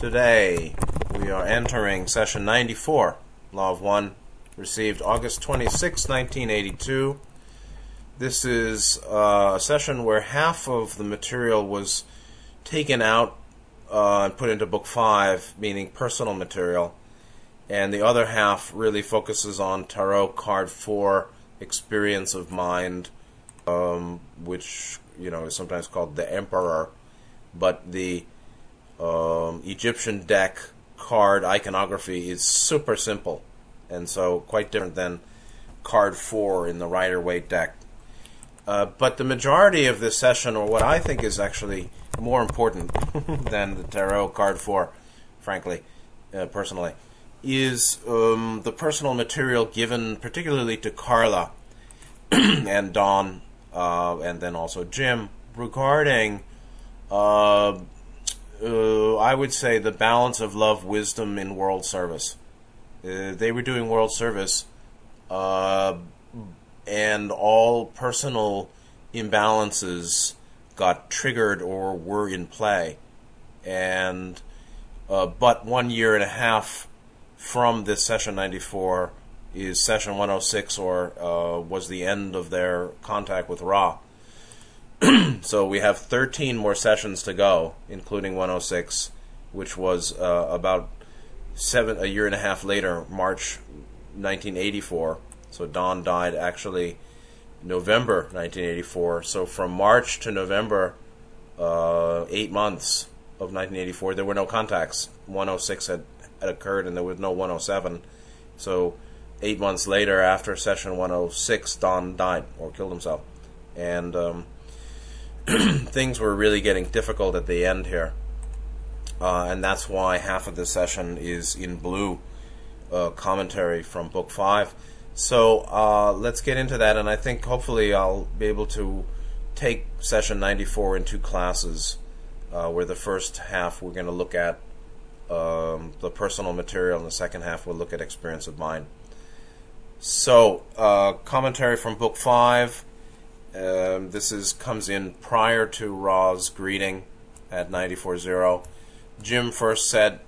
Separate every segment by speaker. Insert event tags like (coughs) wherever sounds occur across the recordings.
Speaker 1: Today we are entering session 94, Law of One, received August 26, 1982. This is uh, a session where half of the material was taken out uh, and put into Book 5, meaning personal material, and the other half really focuses on Tarot Card 4, Experience of Mind, um, which you know is sometimes called the Emperor, but the um, Egyptian deck card iconography is super simple, and so quite different than card four in the Rider Waite deck. Uh, but the majority of this session, or what I think is actually more important (laughs) than the tarot card four, frankly, uh, personally, is um, the personal material given particularly to Carla (clears throat) and Don, uh, and then also Jim regarding uh, I would say the balance of love, wisdom in world service. Uh, they were doing world service, uh, and all personal imbalances got triggered or were in play. And uh, but one year and a half from this session 94 is session 106, or uh, was the end of their contact with Ra. (clears throat) so we have 13 more sessions to go, including 106, which was uh, about seven a year and a half later, March 1984. So Don died actually November 1984. So from March to November, uh, eight months of 1984, there were no contacts. 106 had, had occurred, and there was no 107. So eight months later, after session 106, Don died or killed himself, and um, (clears throat) things were really getting difficult at the end here. Uh, and that's why half of the session is in blue uh, commentary from book five. So uh, let's get into that, and I think hopefully I'll be able to take session 94 in two classes, uh, where the first half we're going to look at um, the personal material, and the second half we'll look at experience of mind. So, uh, commentary from book five. Um, this is comes in prior to Ra's greeting at 94.0. Jim first said,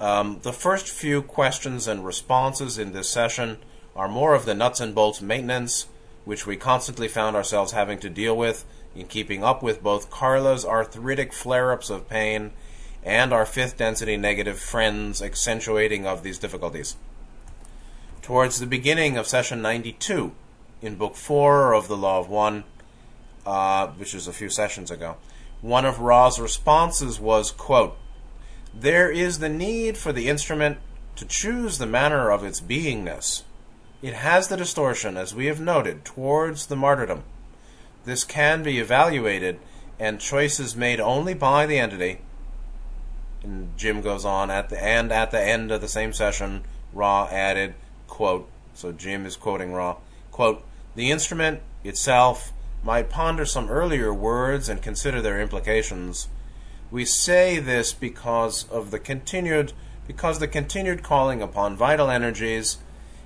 Speaker 1: um, The first few questions and responses in this session are more of the nuts and bolts maintenance, which we constantly found ourselves having to deal with in keeping up with both Carla's arthritic flare ups of pain and our fifth density negative friends accentuating of these difficulties. Towards the beginning of session 92, in Book 4 of the Law of One, uh, which was a few sessions ago. One of Ra's responses was, quote, There is the need for the instrument to choose the manner of its beingness. It has the distortion, as we have noted, towards the martyrdom. This can be evaluated, and choices made only by the entity. And Jim goes on at the and at the end of the same session, Ra added, quote, so Jim is quoting Ra, quote, the instrument itself might ponder some earlier words and consider their implications. We say this because of the continued because the continued calling upon vital energies,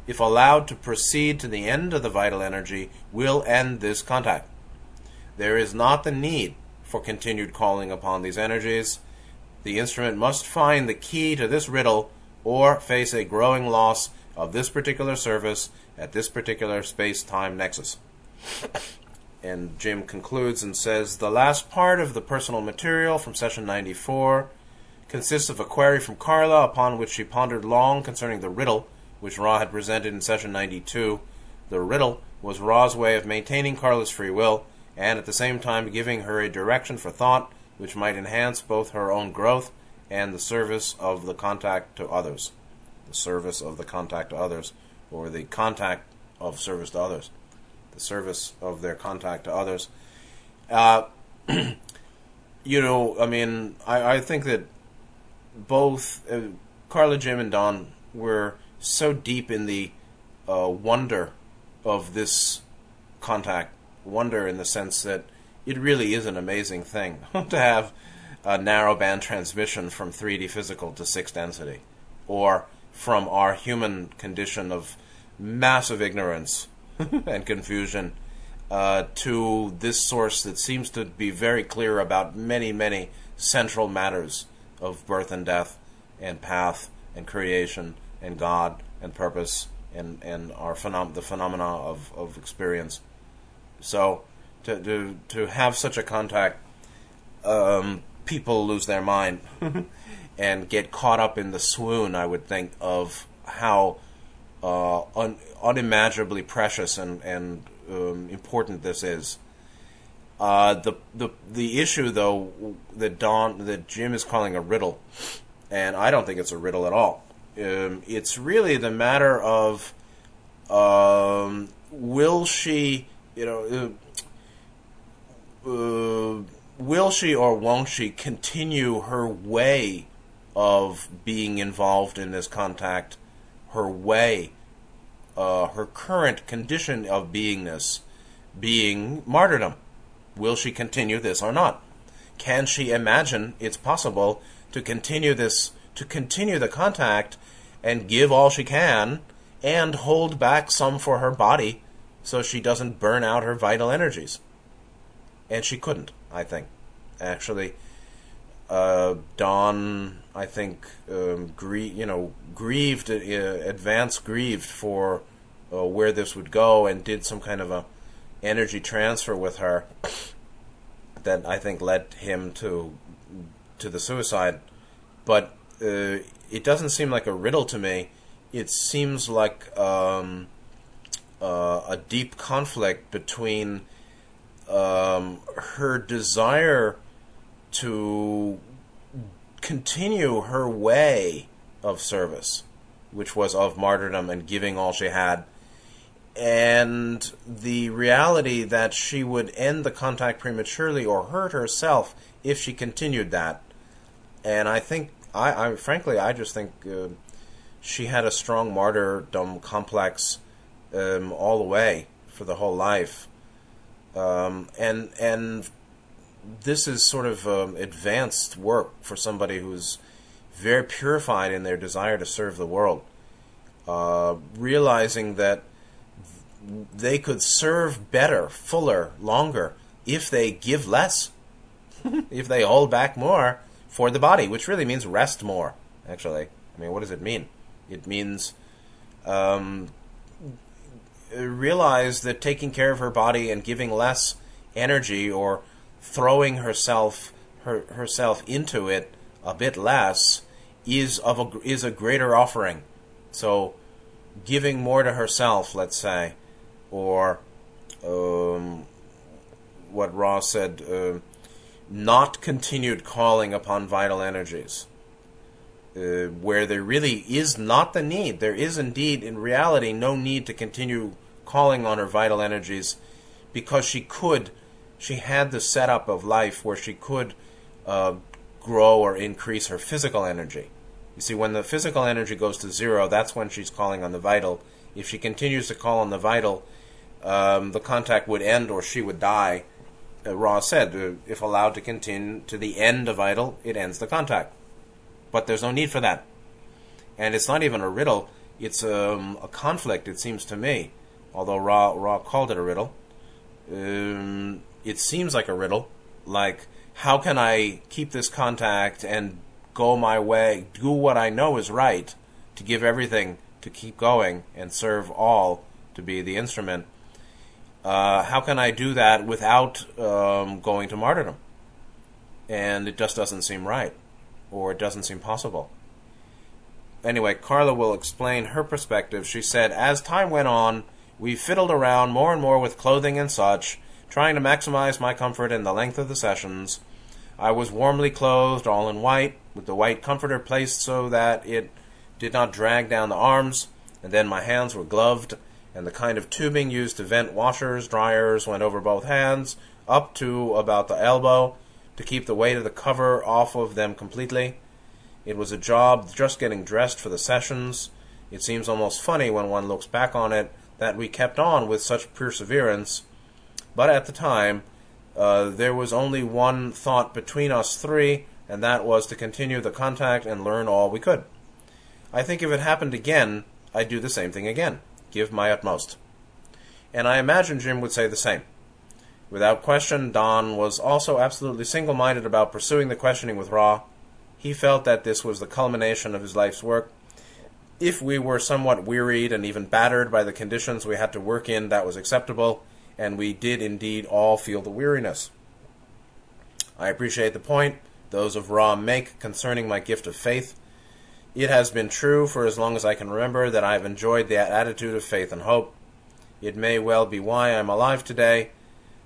Speaker 1: if allowed to proceed to the end of the vital energy, will end this contact. There is not the need for continued calling upon these energies. The instrument must find the key to this riddle or face a growing loss of this particular service at this particular space time nexus. And Jim concludes and says the last part of the personal material from session 94 consists of a query from Carla upon which she pondered long concerning the riddle which Ra had presented in session 92. The riddle was Ra's way of maintaining Carla's free will and at the same time giving her a direction for thought which might enhance both her own growth and the service of the contact to others. The service of the contact to others or the contact of service to others, the service of their contact to others. Uh, (clears throat) you know, I mean, I, I think that both uh, Carla, Jim, and Don were so deep in the uh, wonder of this contact, wonder in the sense that it really is an amazing thing (laughs) to have a narrowband transmission from 3D physical to 6 density, or from our human condition of massive ignorance (laughs) and confusion uh, to this source that seems to be very clear about many, many central matters of birth and death, and path and creation and God and purpose and and our phenom- the phenomena of, of experience. So to to to have such a contact, um, people lose their mind (laughs) and get caught up in the swoon. I would think of how uh, un- unimaginably precious and and um, important this is. Uh, the the the issue though that Don that Jim is calling a riddle, and I don't think it's a riddle at all. Um, it's really the matter of um, will she, you know, uh, uh, will she or won't she continue her way of being involved in this contact, her way, uh, her current condition of beingness, being martyrdom? Will she continue this or not? Can she imagine it's possible to continue this, to continue the contact and give all she can and hold back some for her body so she doesn't burn out her vital energies? And she couldn't, I think. Actually, uh, Don, I think, um, grie- you know, grieved, uh, advanced grieved for uh, where this would go, and did some kind of a energy transfer with her that I think led him to to the suicide. But uh, it doesn't seem like a riddle to me. It seems like um, uh, a deep conflict between um, her desire to continue her way of service, which was of martyrdom and giving all she had, and the reality that she would end the contact prematurely or hurt herself if she continued that. And I think, I, I frankly, I just think uh, she had a strong martyrdom complex um, all the way for the whole life. Um, and and this is sort of um, advanced work for somebody who's very purified in their desire to serve the world, uh, realizing that they could serve better, fuller, longer if they give less, (laughs) if they hold back more for the body, which really means rest more. Actually, I mean, what does it mean? It means um, realize that taking care of her body and giving less energy or throwing herself her, herself into it a bit less is of a is a greater offering. So, giving more to herself, let's say, or um, what Ra said, uh, not continued calling upon vital energies. Uh, where there really is not the need. There is indeed, in reality, no need to continue calling on her vital energies because she could, she had the setup of life where she could uh, grow or increase her physical energy. You see, when the physical energy goes to zero, that's when she's calling on the vital. If she continues to call on the vital, um, the contact would end or she would die. Uh, Ra said, uh, if allowed to continue to the end of vital, it ends the contact. But there's no need for that. And it's not even a riddle, it's um, a conflict, it seems to me. Although Ra, Ra called it a riddle. Um, it seems like a riddle. Like, how can I keep this contact and go my way, do what I know is right, to give everything to keep going and serve all to be the instrument? Uh, how can I do that without um, going to martyrdom? And it just doesn't seem right or it doesn't seem possible. Anyway, Carla will explain her perspective. She said, As time went on, we fiddled around more and more with clothing and such, trying to maximize my comfort in the length of the sessions. I was warmly clothed, all in white, with the white comforter placed so that it did not drag down the arms, and then my hands were gloved, and the kind of tubing used to vent washers, dryers went over both hands, up to about the elbow, to keep the weight of the cover off of them completely. It was a job just getting dressed for the sessions. It seems almost funny when one looks back on it that we kept on with such perseverance, but at the time, uh, there was only one thought between us three, and that was to continue the contact and learn all we could. I think if it happened again, I'd do the same thing again, give my utmost. And I imagine Jim would say the same. Without question, Don was also absolutely single minded about pursuing the questioning with Ra. He felt that this was the culmination of his life's work. If we were somewhat wearied and even battered by the conditions we had to work in, that was acceptable, and we did indeed all feel the weariness. I appreciate the point those of Ra make concerning my gift of faith. It has been true for as long as I can remember that I have enjoyed that attitude of faith and hope. It may well be why I am alive today,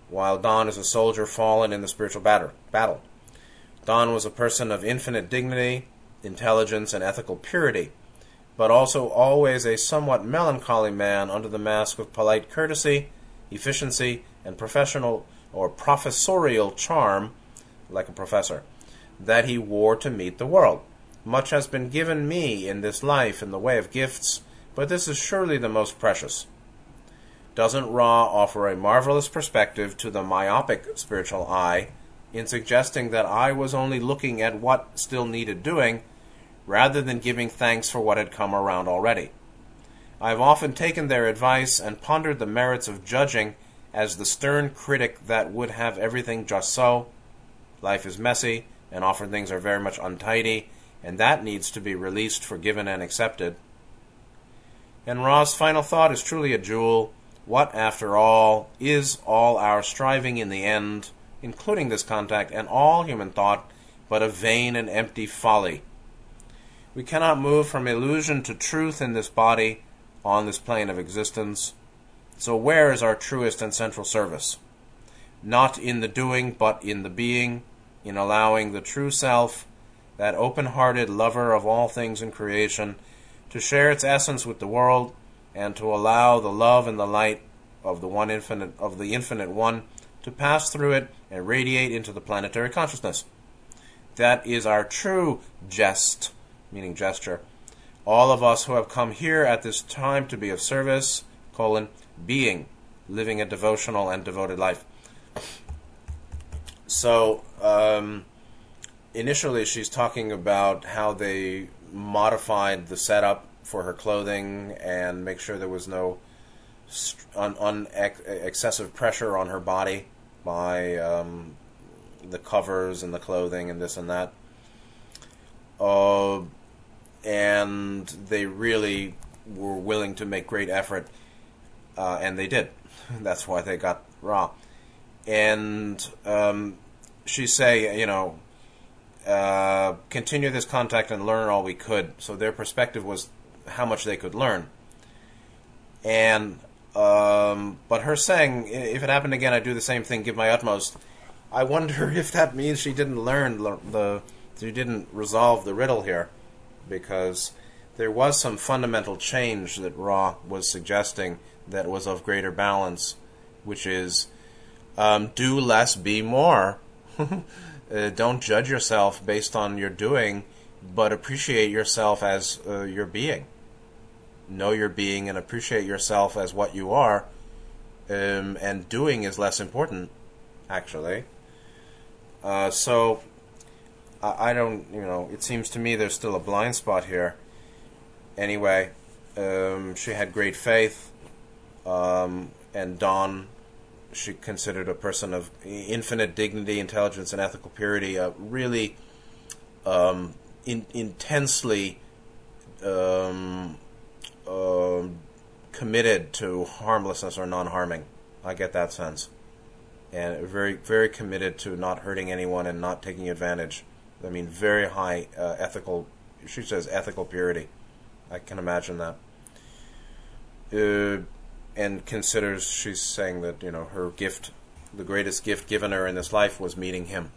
Speaker 1: while Don is a soldier fallen in the spiritual battle. Don was a person of infinite dignity, intelligence, and ethical purity, but also always a somewhat melancholy man under the mask of polite courtesy, efficiency, and professional or professorial charm, like a professor, that he wore to meet the world. Much has been given me in this life in the way of gifts, but this is surely the most precious. Doesn't Ra offer a marvelous perspective to the myopic spiritual eye in suggesting that I was only looking at what still needed doing rather than giving thanks for what had come around already? I have often taken their advice and pondered the merits of judging as the stern critic that would have everything just so. Life is messy, and often things are very much untidy, and that needs to be released, forgiven, and accepted. And Ra's final thought is truly a jewel. What, after all, is all our striving in the end, including this contact and all human thought, but a vain and empty folly? We cannot move from illusion to truth in this body, on this plane of existence. So, where is our truest and central service? Not in the doing, but in the being, in allowing the true self that open hearted lover of all things in creation, to share its essence with the world, and to allow the love and the light of the one infinite of the infinite one to pass through it and radiate into the planetary consciousness. That is our true jest, meaning gesture. All of us who have come here at this time to be of service, colon, being, living a devotional and devoted life. So, um, initially she's talking about how they modified the setup for her clothing and make sure there was no un, un ex- excessive pressure on her body by um, the covers and the clothing and this and that. Uh, and they really were willing to make great effort, uh, and they did. (laughs) That's why they got Ra. And um, she say, you know, uh, continue this contact and learn all we could. So their perspective was how much they could learn. And um, but her saying, if it happened again, I'd do the same thing, give my utmost. I wonder (laughs) if that means she didn't learn the, she didn't resolve the riddle here, because there was some fundamental change that Ra was suggesting that was of greater balance, which is um, do less, be more. (laughs) Uh, don't judge yourself based on your doing, but appreciate yourself as uh, your being. Know your being and appreciate yourself as what you are. Um, and doing is less important, actually. Uh, so, I, I, don't, you know, it seems to me there's still a blind spot here. Anyway, um, she had great faith, um, and Don she considered a person of infinite dignity, intelligence, and ethical purity, uh, really um, in, intensely um, uh, committed to harmlessness or non-harming. I get that sense, and very, very committed to not hurting anyone and not taking advantage. I mean, very high uh, ethical. She says ethical purity. I can imagine that. Uh, and considers she's saying that you know her gift, the greatest gift given her in this life was meeting him,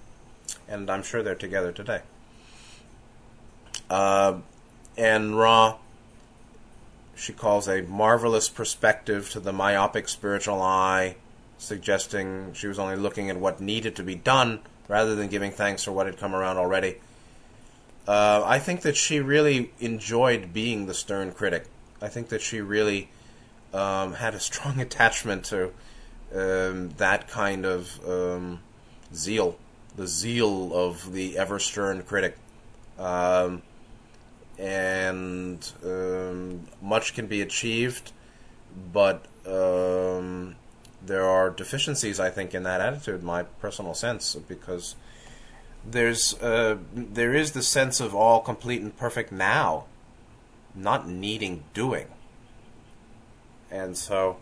Speaker 1: and I'm sure they're together today. Uh, and Ra, she calls a marvelous perspective to the myopic spiritual eye, suggesting she was only looking at what needed to be done rather than giving thanks for what had come around already. Uh, I think that she really enjoyed being the stern critic. I think that she really um, had a strong (laughs) attachment to um, that kind of um, zeal, the zeal of the ever stern critic. Um, and um, much can be achieved, but um, there are deficiencies, I think, in that attitude, my personal sense, because there's uh, there is the sense of all complete and perfect now, not needing doing. And so,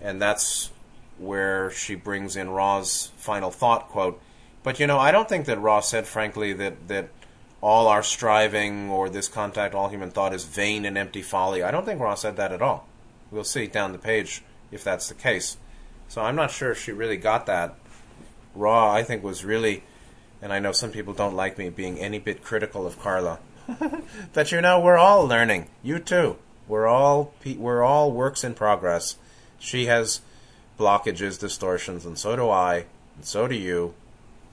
Speaker 1: and that's where she brings in Ra's final thought quote. But you know, I don't think that Ra said, frankly, that that all our striving or this contact, all human thought is vain and empty folly. I don't think Ra said that at all. We'll see down the page if that's the case. So I'm not sure if she really got that. Ra, I think, was really, and I know some people don't like me being any bit critical of Carla, (laughs) but you know we're all learning. You too. We're all we're all works in progress. She has blockages, distortions, and so do I, and so do you.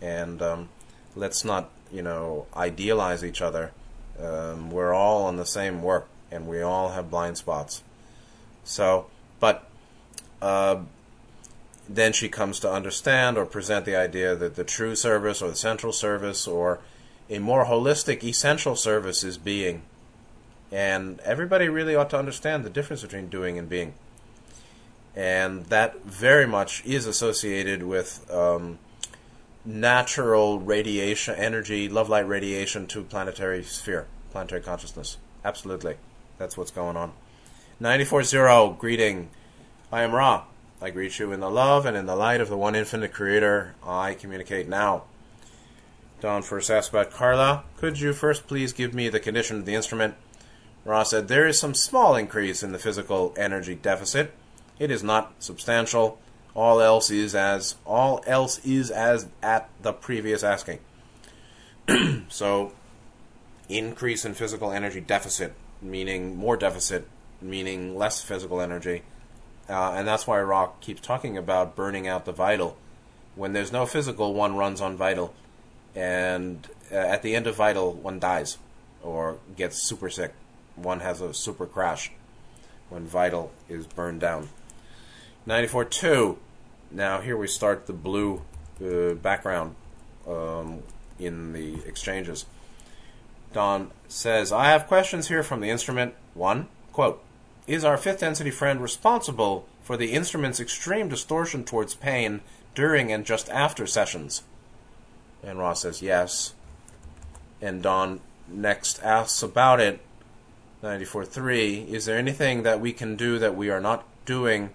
Speaker 1: And um, let's not, you know, idealize each other. Um, we're all on the same work, and we all have blind spots. So, but uh, then she comes to understand or present the idea that the true service or the central service or a more holistic essential service is being. And everybody really ought to understand the difference between doing and being and that very much is associated with um, natural radiation, energy, love light radiation to planetary sphere, planetary consciousness. Absolutely, that's what's going on. 94.0, greeting. I am Ra. I greet you in the love and in the light of the one infinite creator. I communicate now. Don first asked about Carla. Could you first please give me the condition of the instrument? Ra said, There is some small increase in the physical energy deficit it is not substantial. All else is as all else is as at the previous asking. (clears throat) so increase in physical energy deficit, meaning more deficit, meaning less physical energy. Uh, and that's why Ra keeps talking about burning out the vital. When there's no physical, one runs on vital. And uh, at the end of vital, one dies or gets super sick. One has a super crash when vital is burned down. 94.2. Now here we start the blue uh, background um, in the exchanges. Don says, I have questions here from the instrument. One, quote, is our fifth density friend responsible for the instrument's extreme distortion towards pain during and just after sessions? And Ra says, yes. And Don next asks about it. 94.3, is there anything that we can do that we are not doing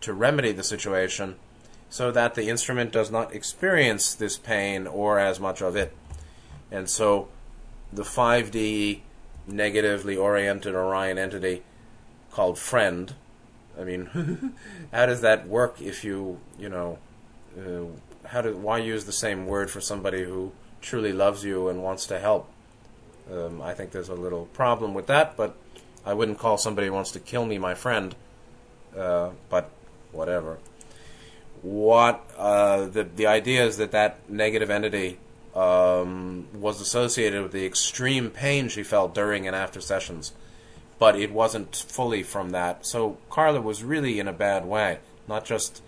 Speaker 1: to remedy the situation so that the instrument does not experience this pain or as much of it. And so the 5D negatively oriented Orion entity called friend, I mean, (laughs) how does that work if you, you know, uh, how do, why use the same word for somebody who truly loves you and wants to help? Um, I think there's a little problem with that, but I wouldn't call somebody who wants to kill me my friend. Uh, but whatever. What uh, the the idea is that that negative entity um, was associated with the extreme pain she felt during and after sessions, but it wasn't fully from that. So Carla was really in a bad way, not just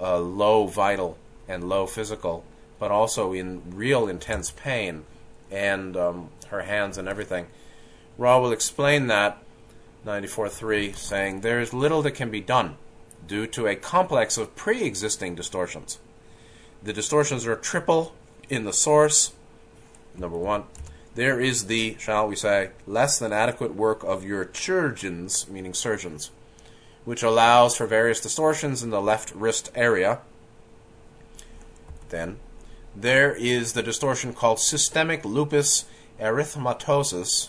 Speaker 1: uh, low vital and low physical, but also in real intense pain and um, her hands and everything. Ra will explain that 94.3, saying, There is little that can be done due to a complex of pre existing distortions. The distortions are triple in the source. Number one, there is the, shall we say, less than adequate work of your chirurgeons, meaning surgeons, which allows for various distortions in the left wrist area. Then, there is the distortion called systemic lupus erythematosus,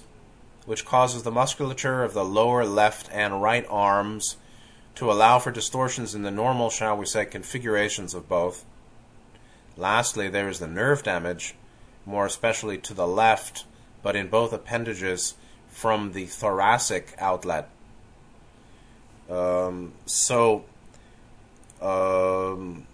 Speaker 1: which causes the musculature of the lower left and right arms to allow for distortions in the normal, shall we say, configurations of both. Lastly, there is the nerve damage, more especially to the left, but in both appendages from the thoracic outlet. Um, so, um,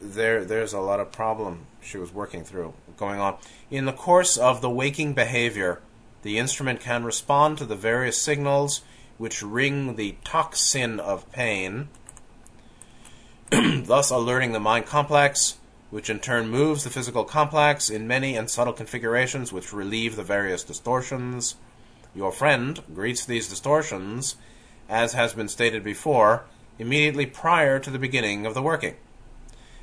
Speaker 1: there, there's a lot of problem she was working through going on. In the course of the waking behavior, the instrument can respond to the various signals which ring the tocsin of pain, (clears throat) thus alerting the mind complex, which in turn moves the physical complex in many and subtle configurations which relieve the various distortions. Your friend greets these distortions, as has been stated before, immediately prior to the beginning of the working.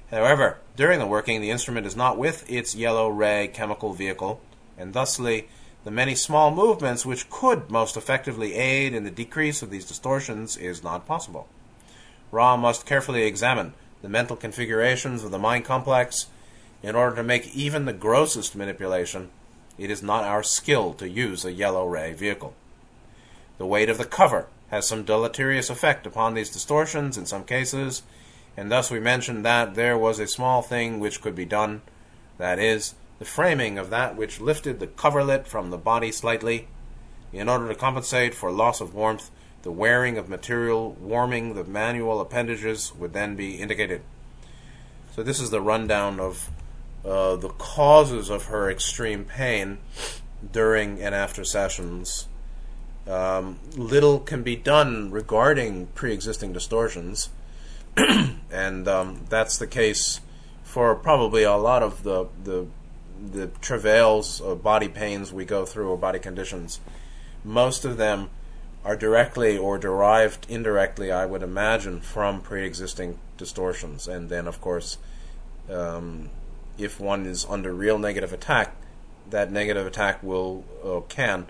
Speaker 1: However, during the working, the instrument is not with its yellow ray chemical vehicle, and thusly the many small movements which could most effectively aid in the decrease of these distortions is not possible. Ra must carefully examine the mental configurations of the mind complex in order to make even the grossest manipulation. It is not our skill to use a yellow ray vehicle. The weight of the cover has some deleterious effect upon these distortions in some cases, and thus we mentioned that there was a small thing which could be done, that is, the framing of that which lifted the coverlet from the body slightly, in order to compensate for loss of warmth. The wearing of material warming the manual appendages would then be indicated. So this is the rundown of uh, the causes of her extreme pain during and after sessions. Um, little can be done regarding pre-existing distortions, (clears throat) and um, that's the case for probably a lot of the the the travails of body pains we go through or body conditions, most of them are directly or derived indirectly, I would imagine, from pre-existing distortions. And then, of course, um, if one is under real negative attack, that negative attack will uh, can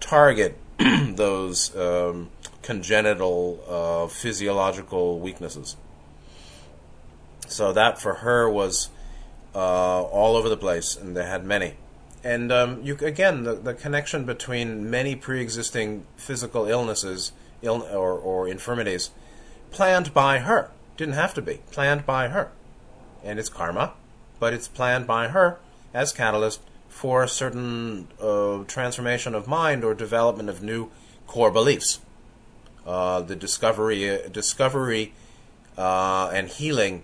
Speaker 1: target (clears throat) those um, congenital uh, physiological weaknesses. So that for her was uh, all over the place, and they had many. And um, you again, the, the connection between many pre-existing physical illnesses Ill, or, or infirmities planned by her. Didn't have to be. Planned by her, and it's karma, but it's planned by her as catalyst for a certain uh, transformation of mind or development of new core beliefs. Uh, the discovery, uh, discovery, uh, and healing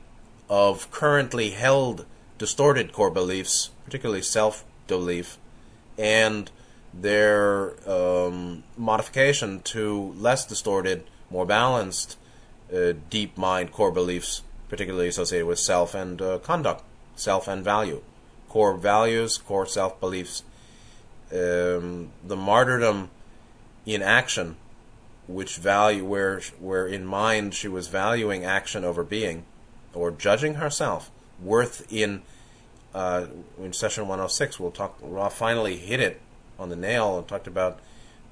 Speaker 1: of currently held distorted core beliefs, particularly self belief, and their um, modification to less distorted, more balanced, uh, deep mind core beliefs, particularly associated with self and uh, conduct, self and value, core values, core self beliefs. Um, the martyrdom in action, which value where where in mind she was valuing action over being, or judging herself worth in uh, in session 106 we'll talk Ra finally hit it on the nail and talked about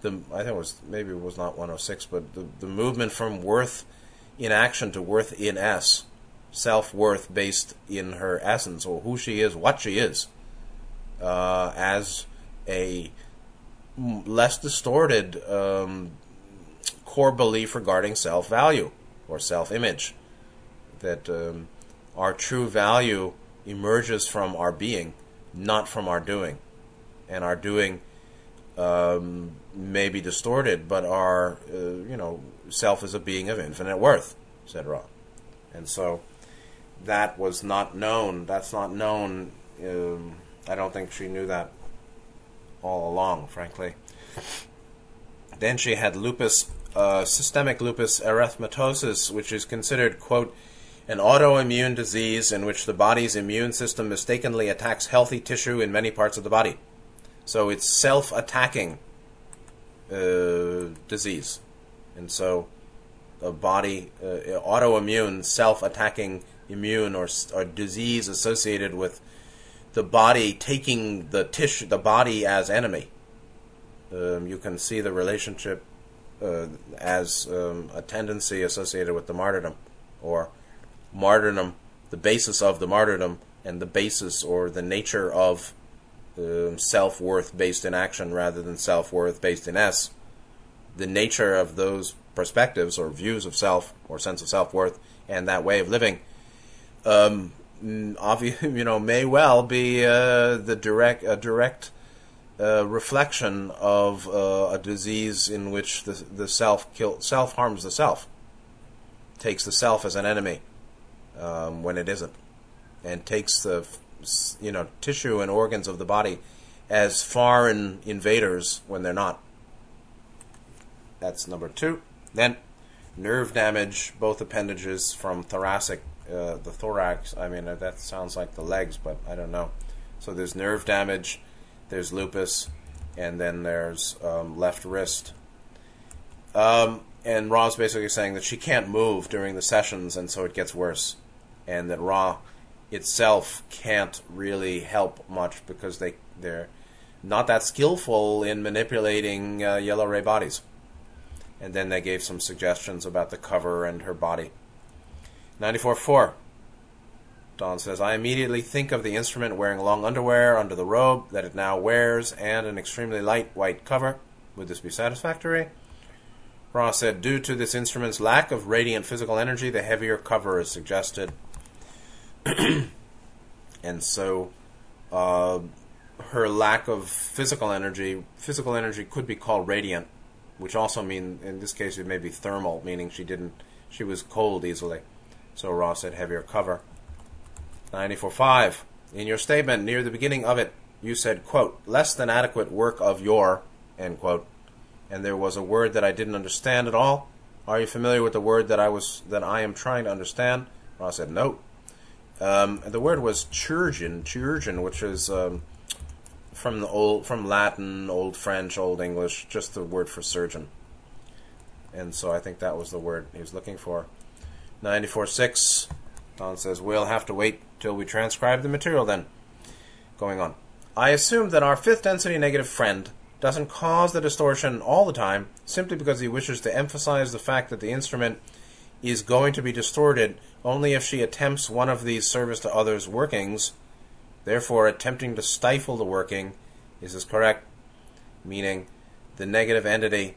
Speaker 1: the I think it was maybe it was not 106 but the, the movement from worth in action to worth in s self worth based in her essence or who she is what she is uh, as a less distorted um, core belief regarding self value or self image that um, our true value emerges from our being, not from our doing. And our doing um, may be distorted, but our, uh, you know, self is a being of infinite worth, said Ra. And so that was not known. That's not known. Um, I don't think she knew that all along, frankly. Then she had lupus, uh, systemic lupus erythematosus, which is considered, quote, an autoimmune disease in which the body's immune system mistakenly attacks healthy tissue in many parts of the body. So it's self attacking uh, disease. And so a body, uh, autoimmune, self attacking immune or, or disease associated with the body taking the tissue, the body as enemy. Um, you can see the relationship uh, as um, a tendency associated with the martyrdom or martyrdom, the basis of the martyrdom, and the basis or the nature of um, self worth based in action rather than self worth based in S, the nature of those perspectives or views of self or sense of self worth and that way of living, um, (laughs) you know, may well be uh, the direct a direct uh, reflection of uh, a disease in which the the self kill self harms the self, takes the self as an enemy um, when it isn't, and takes the you know tissue and organs of the body as foreign invaders when they're not. That's number two. Then nerve damage, both appendages from thoracic, uh, the thorax. I mean, uh, that sounds like the legs, but I don't know. So there's nerve damage, there's lupus, and then there's um, left wrist. Um, and Ra's basically saying that she can't move during the sessions, and so it gets worse and that Ra itself can't really help much because they they're not that skillful in manipulating uh, yellow ray bodies. And then they gave some suggestions about the cover and her body. 94.4. Don says, I immediately think of the instrument wearing long underwear under the robe that it now wears and an extremely light white cover. Would this be satisfactory? Ra said, due to this instrument's lack of radiant physical energy, the heavier cover is suggested. (clears throat) and so, uh, her lack of physical energy, physical energy could be called radiant, which also mean in this case it may be thermal, meaning she didn't, she was cold easily. So Ra said heavier cover. 94.5. In your statement near the beginning of it, you said, quote, less than adequate work of your, end quote. And there was a word that I didn't understand at all. Are you familiar with the word that I was that I am trying to understand? Ra said, no. Um, the word was chirurgeon, chirurgeon, which is um, from the old from Latin, Old French, Old English, just the word for surgeon. And so I think that was the word he was looking for. 94.6. Don says, We'll have to wait till we transcribe the material then. Going on. I assume that our fifth density negative friend doesn't cause the distortion all the time simply because he wishes to emphasize the fact that the instrument is going to be distorted only if she attempts one of these service to others workings. Therefore, attempting to stifle the working is this correct? Meaning, the negative entity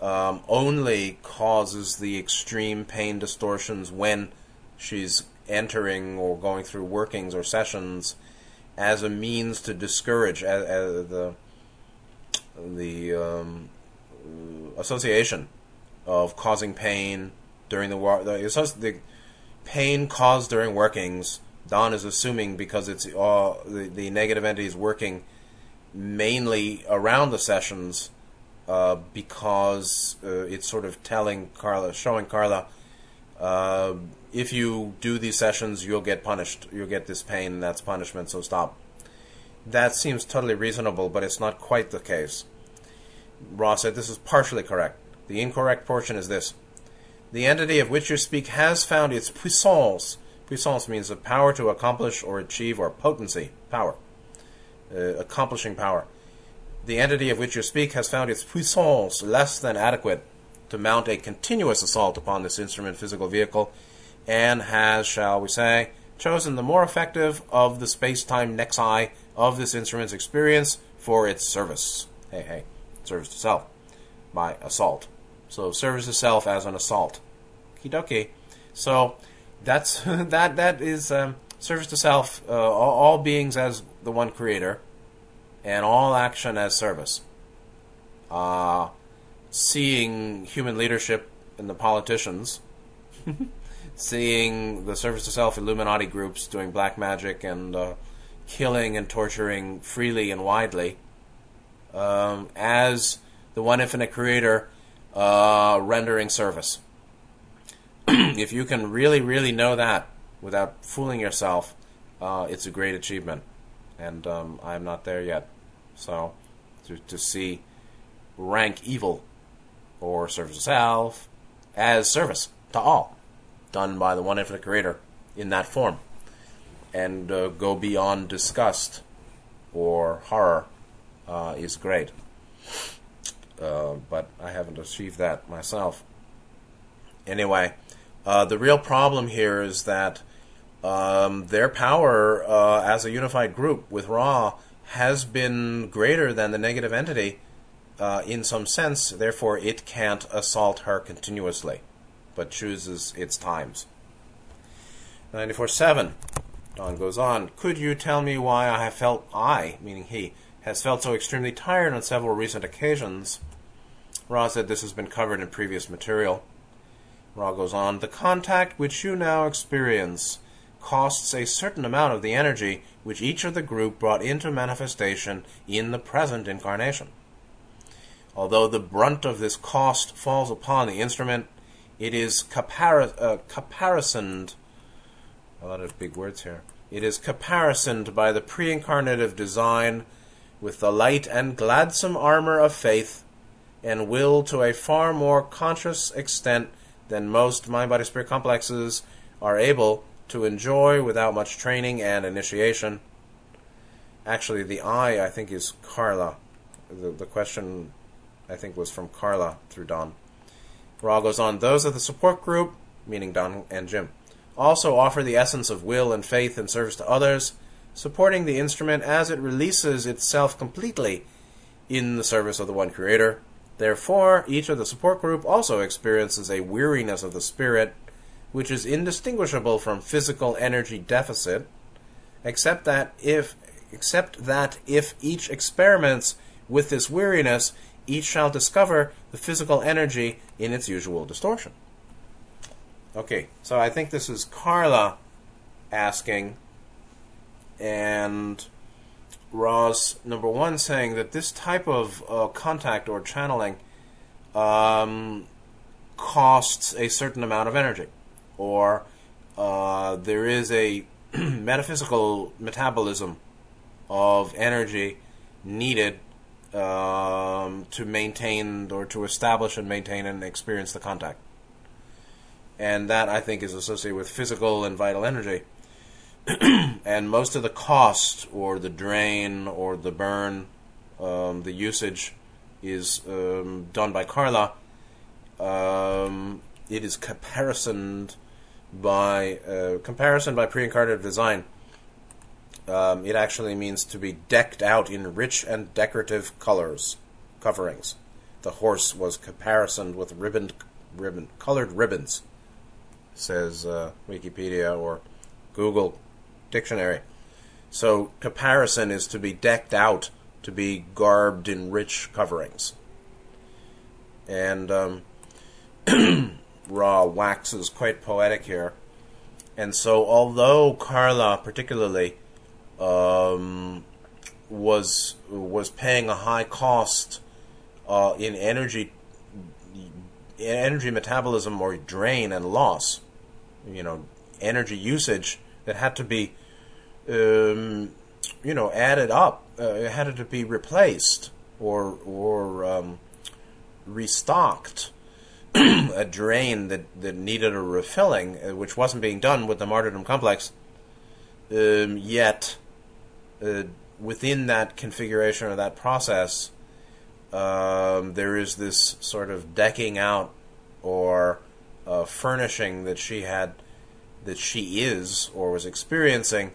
Speaker 1: um, only causes the extreme pain distortions when she's entering or going through workings or sessions as a means to discourage as, as the the um, association of causing pain during the war. The, the pain caused during workings. Don is assuming because it's all the, the negative entity is working mainly around the sessions uh, because uh, it's sort of telling Carla, showing Carla uh, if you do these sessions, you'll get punished. You'll get this pain, that's punishment, so stop. That seems totally reasonable, but it's not quite the case. Ra said this is partially correct. The incorrect portion is this. The entity of which you speak has found its puissance. Puissance means a power to accomplish or achieve, or potency, power. Uh, accomplishing power. The entity of which you speak has found its puissance less than adequate to mount a continuous assault upon this instrument physical vehicle, and has, shall we say, chosen the more effective of the space time nexi of this instrument's experience for its service. Hey, hey, service to self by assault. So service to self as an assault. Kidoki. So that's (laughs) that that is um, service to self. Uh, all, all beings as the one creator, and all action as service. Uh, seeing human leadership in the politicians, (laughs) seeing the service to self Illuminati groups doing black magic and uh, killing and torturing freely and widely, um, as the one infinite creator uh, rendering service. if you can really, really know that without fooling yourself, uh, it's a great achievement. And um, I'm not there yet. So, to, to see rank evil or service self as service to all, done by the one infinite creator in that form, and uh, go beyond disgust or horror uh, is great. Uh, but I haven't achieved that myself. Anyway, uh, the real problem here is that um, their power uh, as a unified group with Ra has been greater than the negative entity uh, in some sense, therefore, it can't assault her continuously, but chooses its times. 94 7. Don goes on, Could you tell me why I have felt, I, meaning he, has felt so extremely tired on several recent occasions? Ra said this has been covered in previous material. Ra goes on, The contact which you now experience costs a certain amount of the energy which each of the group brought into manifestation in the present incarnation. Although the brunt of this cost falls upon the instrument, it is uh, caparisoned. A lot of big words here. It is caparisoned by the pre-incarnative design with the light and gladsome armor of faith and will to a far more conscious extent than most mind body spirit complexes are able to enjoy without much training and initiation. Actually, the I, I think, is Carla. The, the question, I think, was from Carla through Don. Ra goes on, those of the support group, meaning Don and Jim, also offer the essence of will and faith in service to others, supporting the instrument as it releases itself completely in the service of the one creator. Therefore, each of the support group also experiences a weariness of the spirit, which is indistinguishable from physical energy deficit, except that if except that if each experiments with this weariness, each shall discover the physical energy in its usual distortion. Okay, so I think this is Carla asking, and Ra, number one, saying that this type of uh, contact or channeling um, costs a certain amount of energy, or uh, there is a (clears throat) metaphysical metabolism of energy needed um, to maintain or to establish and maintain and experience the contact. And that, I think, is associated with physical and vital energy. (clears throat) and most of the cost or the drain or the burn, um, the usage is um, done by Carla. Um, it is caparisoned by uh, comparison by pre-incarnative design. Um, it actually means to be decked out in rich and decorative colors, coverings. The horse was caparisoned with ribbon, ribbon, colored ribbons, says uh, Wikipedia or Google dictionary. So caparison is to be decked out, to be garbed in rich coverings. And um, (clears throat) Ra waxes quite poetic here. And so, although Carla, particularly, um, was was paying a high cost uh, in energy energy metabolism or drain and loss, you know, energy usage that had to be um, you know, added up. Uh, had to be replaced or or um, restocked. (clears throat) a drain that, that needed a refilling, uh, which wasn't being done with the martyrdom complex. Um, yet, uh, within that configuration or that process, um, there is this sort of decking out or uh, furnishing that she had, that she is or was experiencing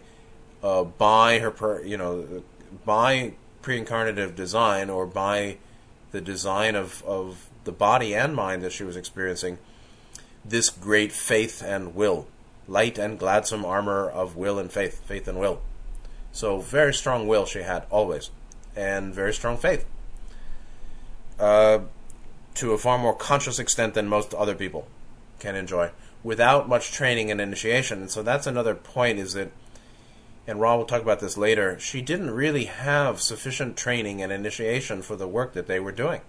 Speaker 1: uh, by her, per, you know, by pre-incarnative design or by the design of, of the body and mind that she was experiencing, this great faith and will, light and gladsome armor of will and faith, faith and will. So very strong will she had always, and very strong faith. Uh, to a far more conscious extent than most other people can enjoy, without much training and initiation. And so that's another point: is that and Ra will talk about this later, she didn't really have sufficient training and initiation for the work that they were doing.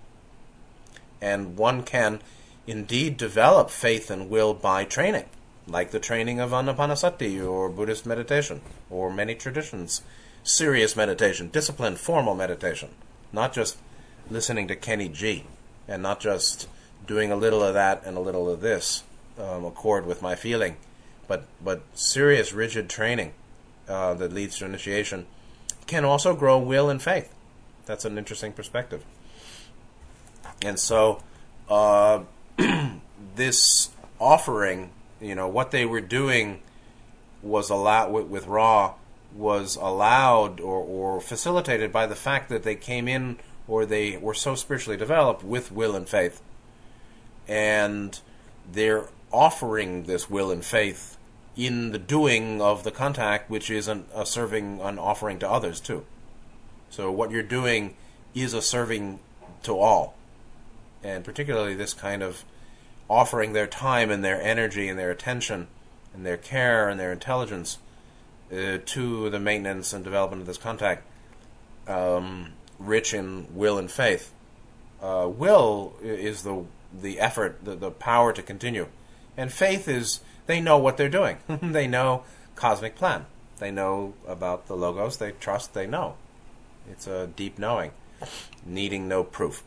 Speaker 1: And one can indeed develop faith and will by training, like the training of Anapanasati or Buddhist meditation or many traditions. Serious meditation, disciplined, formal meditation, not just listening to Kenny G, and not just doing a little of that and a little of this, um, accord with my feeling, but but serious, rigid training uh, that leads to initiation can also grow will and faith. That's an interesting perspective. And so, uh, (clears throat) this offering, you know, what they were doing was allowed with, with Ra was allowed or, or facilitated by the fact that they came in or they were so spiritually developed with will and faith. And they're offering this will and faith in the doing of the contact, which is an, a serving, an offering to others too. So what you're doing is a serving to all, and particularly this kind of offering their time and their energy and their attention and their care and their intelligence uh, to the maintenance and development of this contact, um, rich in will and faith. Uh, will is the the effort, the, the power to continue, and faith is they know what they're doing. (laughs) they know cosmic plan. They know about the logos. They trust. They know. It's a deep knowing, needing no proof.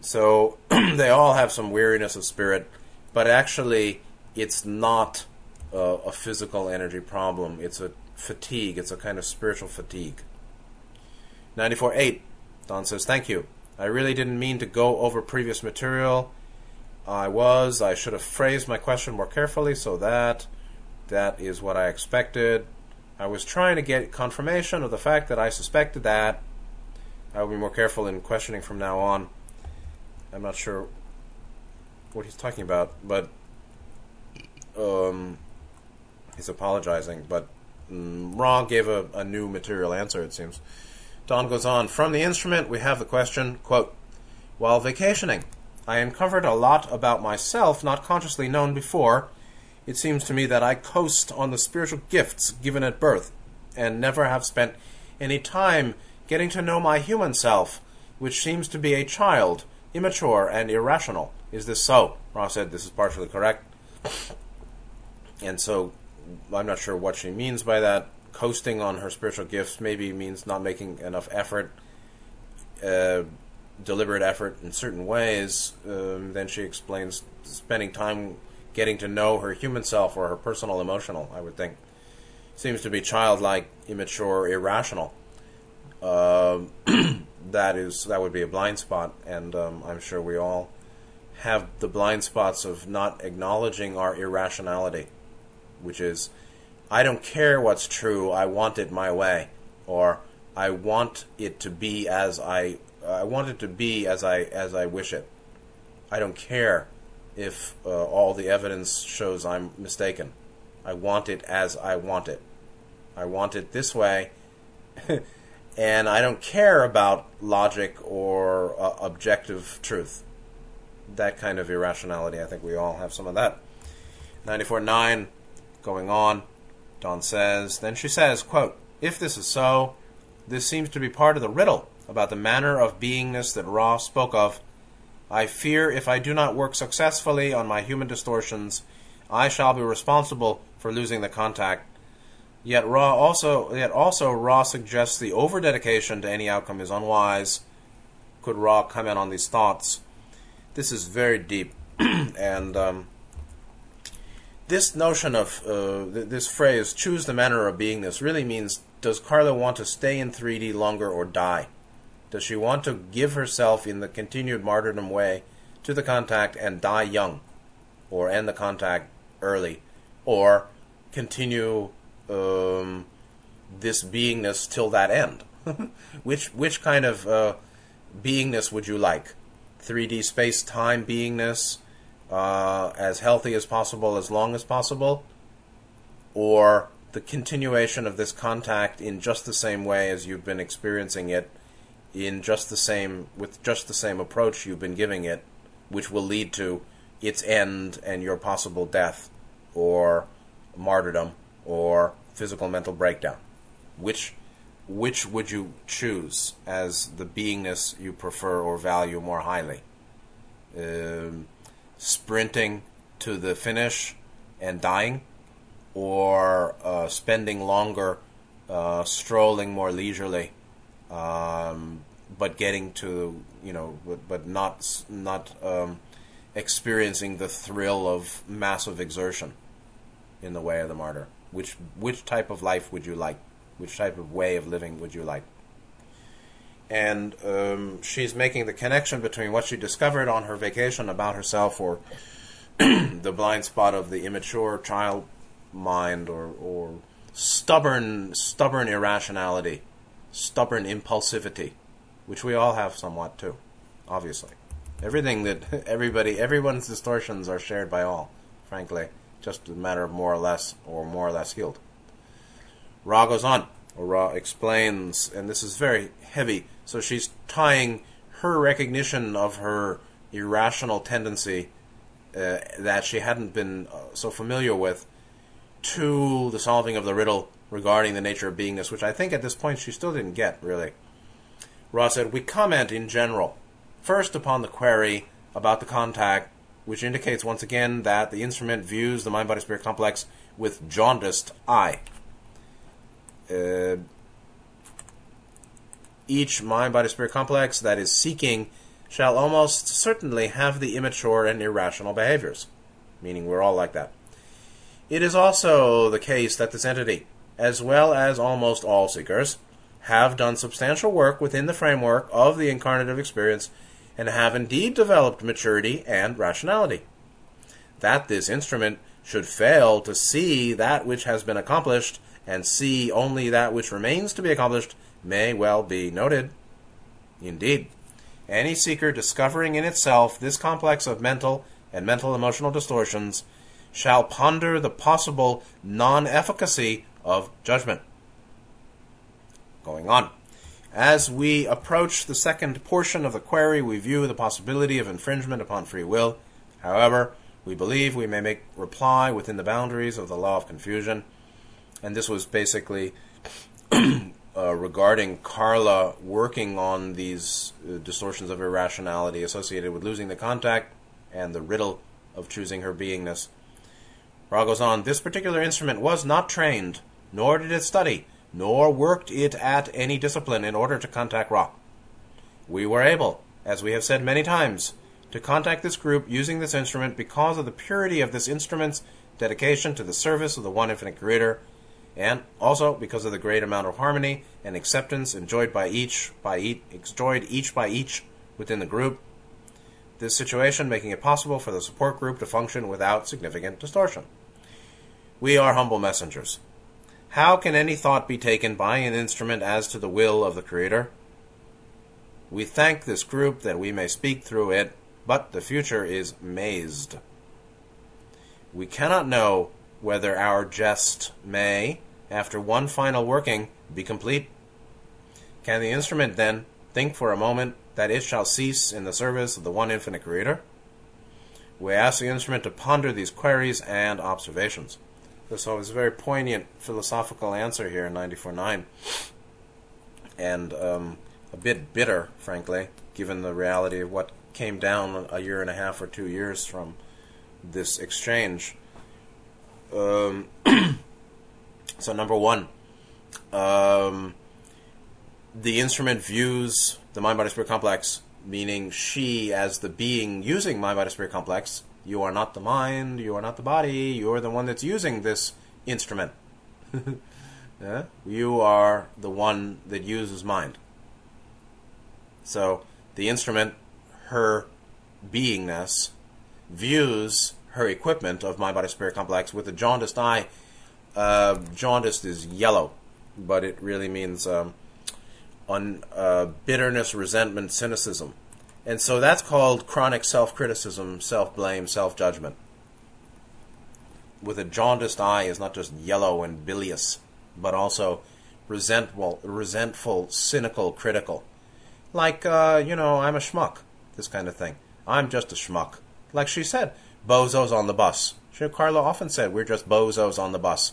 Speaker 1: So (clears throat) they all have some weariness of spirit, but actually, it's not uh, a physical energy problem. It's a fatigue. It's a kind of spiritual fatigue. 94.8. Don says, Thank you. I really didn't mean to go over previous material. I was. I should have phrased my question more carefully so that that is what I expected. I was trying to get confirmation of the fact that I suspected that. I will be more careful in questioning from now on. I'm not sure what he's talking about, but um, he's apologizing. But mm, gave a, a new material answer, it seems. Don goes on From the instrument, we have the question quote, While vacationing, I uncovered a lot about myself not consciously known before. It seems to me that I coast on the spiritual gifts given at birth and never have spent any time getting to know my human self, which seems to be a child, immature and irrational. Is this so? Ra said this is partially correct. And so I'm not sure what she means by that. Coasting on her spiritual gifts maybe means not making enough effort, uh, deliberate effort in certain ways. Um, then she explains spending time getting to know her human self or her personal emotional, I would think. Seems to be childlike, immature, irrational. Um, (clears throat) that is that would be a blind spot, and um, I'm sure we all have the blind spots of not acknowledging our irrationality, which is, I don't care what's true, I want it my way, or I want it to be as I I want it to be as I as I wish it. I don't care if uh, all the evidence shows I'm mistaken. I want it as I want it. I want it this way. (laughs) and I don't care about logic or uh, objective truth. That kind of irrationality, I think we all have some of that. 94.9, going on, Don says, then she says, quote, If this is so, this seems to be part of the riddle about the manner of beingness that Ra spoke of. I fear if I do not work successfully on my human distortions, I shall be responsible for losing the contact Yet Ra also yet also Ra suggests the over dedication to any outcome is unwise. Could Ra comment on these thoughts? This is very deep, (clears throat) and um, this notion of uh, th- this phrase "choose the manner of beingness" really means: Does Carla want to stay in 3D longer or die? Does she want to give herself in the continued martyrdom way to the contact and die young, or end the contact early, or continue um, this beingness till that end. (laughs) which which kind of uh, beingness would you like? 3D space time beingness, uh, as healthy as possible, as long as possible, or the continuation of this contact in just the same way as you've been experiencing it, in just the same with just the same approach you've been giving it, which will lead to its end and your possible death or martyrdom or physical mental breakdown. Which which would you choose as the beingness you prefer or value more highly? Um, sprinting to the finish and dying, or uh, spending longer, uh, strolling more leisurely, um, but getting to you know, but, but not not um, experiencing the thrill of massive exertion in the way of the martyr. Which which type of life would you like? Which type of way of living would you like? And um, she's making the connection between what she discovered on her vacation about herself, or (clears throat) the blind spot of the immature child mind, or, or stubborn stubborn irrationality, stubborn impulsivity, which we all have somewhat too, obviously. Everything that (laughs) everybody, everyone's distortions are shared by all, frankly just a matter of more or less, or more or less healed. Ra goes on, or Ra explains, and this is very heavy. So she's tying her recognition of her irrational tendency uh, that she hadn't been uh, so familiar with to the solving of the riddle regarding the nature of beingness, which I think at this point she still didn't get, really. Ra said, We comment in general, first upon the query about the contact which indicates once again that the instrument views the mind body spirit complex with jaundiced eye. Uh, each mind body spirit complex that is seeking shall almost certainly have the immature and irrational behaviors, meaning we're all like that. It is also the case that this entity, as well as almost all seekers, have done substantial work within the framework of the incarnative experience and have indeed developed maturity and rationality. That this instrument should fail to see that which has been accomplished and see only that which remains to be accomplished may well be noted. Indeed, any seeker discovering in itself this complex of mental and mental emotional distortions shall ponder the possible non efficacy of judgment. Going on. As we approach the second portion of the query, we view the possibility of infringement upon free will. However, we believe we may make reply within the boundaries of the law of confusion. And this was basically (clears throat) uh, regarding Carla working on these uh, distortions of irrationality associated with losing the contact and the riddle of choosing her beingness. Ra goes on, this particular instrument was not trained, nor did it study, nor worked it at any discipline in order to contact Ra. We were able, as we have said many times, to contact this group using this instrument because of the purity of this instrument's dedication to the service of the one infinite creator and also because of the great amount of harmony and acceptance enjoyed by each by each enjoyed each by each within the group. This situation making it possible for the support group to function without significant distortion. We are humble messengers how can any thought be taken by an instrument as to the will of the creator we thank this group that we may speak through it but the future is mazed. We cannot know whether our jest may, after one final working, be complete. Can the instrument then think for a moment that it shall cease in the service of the one infinite Creator? We ask the instrument to ponder these queries and observations. So it's a very poignant philosophical answer here in 94.9, and um, a bit bitter, frankly, given the reality of what came down a year and a half or two years from this exchange. Um, (clears throat) so number one, um, the instrument views the mind body spirit complex, meaning she as the being using mind body spirit complex. You are not the mind. You are not the body. You are the one that's using this instrument. (laughs) yeah? You are the one that uses mind. So the instrument her beingness views her equipment of mind body spirit complex with a jaundiced eye. Uh, jaundiced is yellow, but it really means um, on uh, bitterness, resentment, cynicism, and so that's called chronic self criticism, self blame, self judgment. With a jaundiced eye is not just yellow and bilious, but also resentful, resentful, cynical, critical. Like, uh, you know, I'm a schmuck this kind of thing. I'm just a schmuck. Like she said, bozos on the bus. She, Carla often said, we're just bozos on the bus.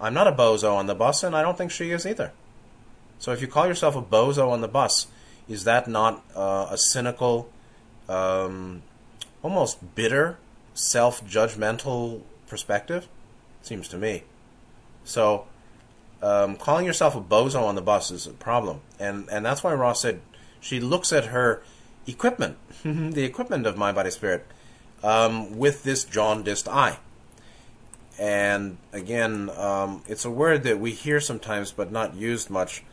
Speaker 1: I'm not a bozo on the bus, and I don't think she is either. So if you call yourself a bozo on the bus, is that not uh, a cynical, um, almost bitter, self judgmental perspective? Seems to me. So, um, calling yourself a bozo on the bus is a problem. And, and that's why Ra said she looks at her equipment, (laughs) the equipment of my body spirit, um, with this jaundiced eye. And again, um, it's a word that we hear sometimes but not used much.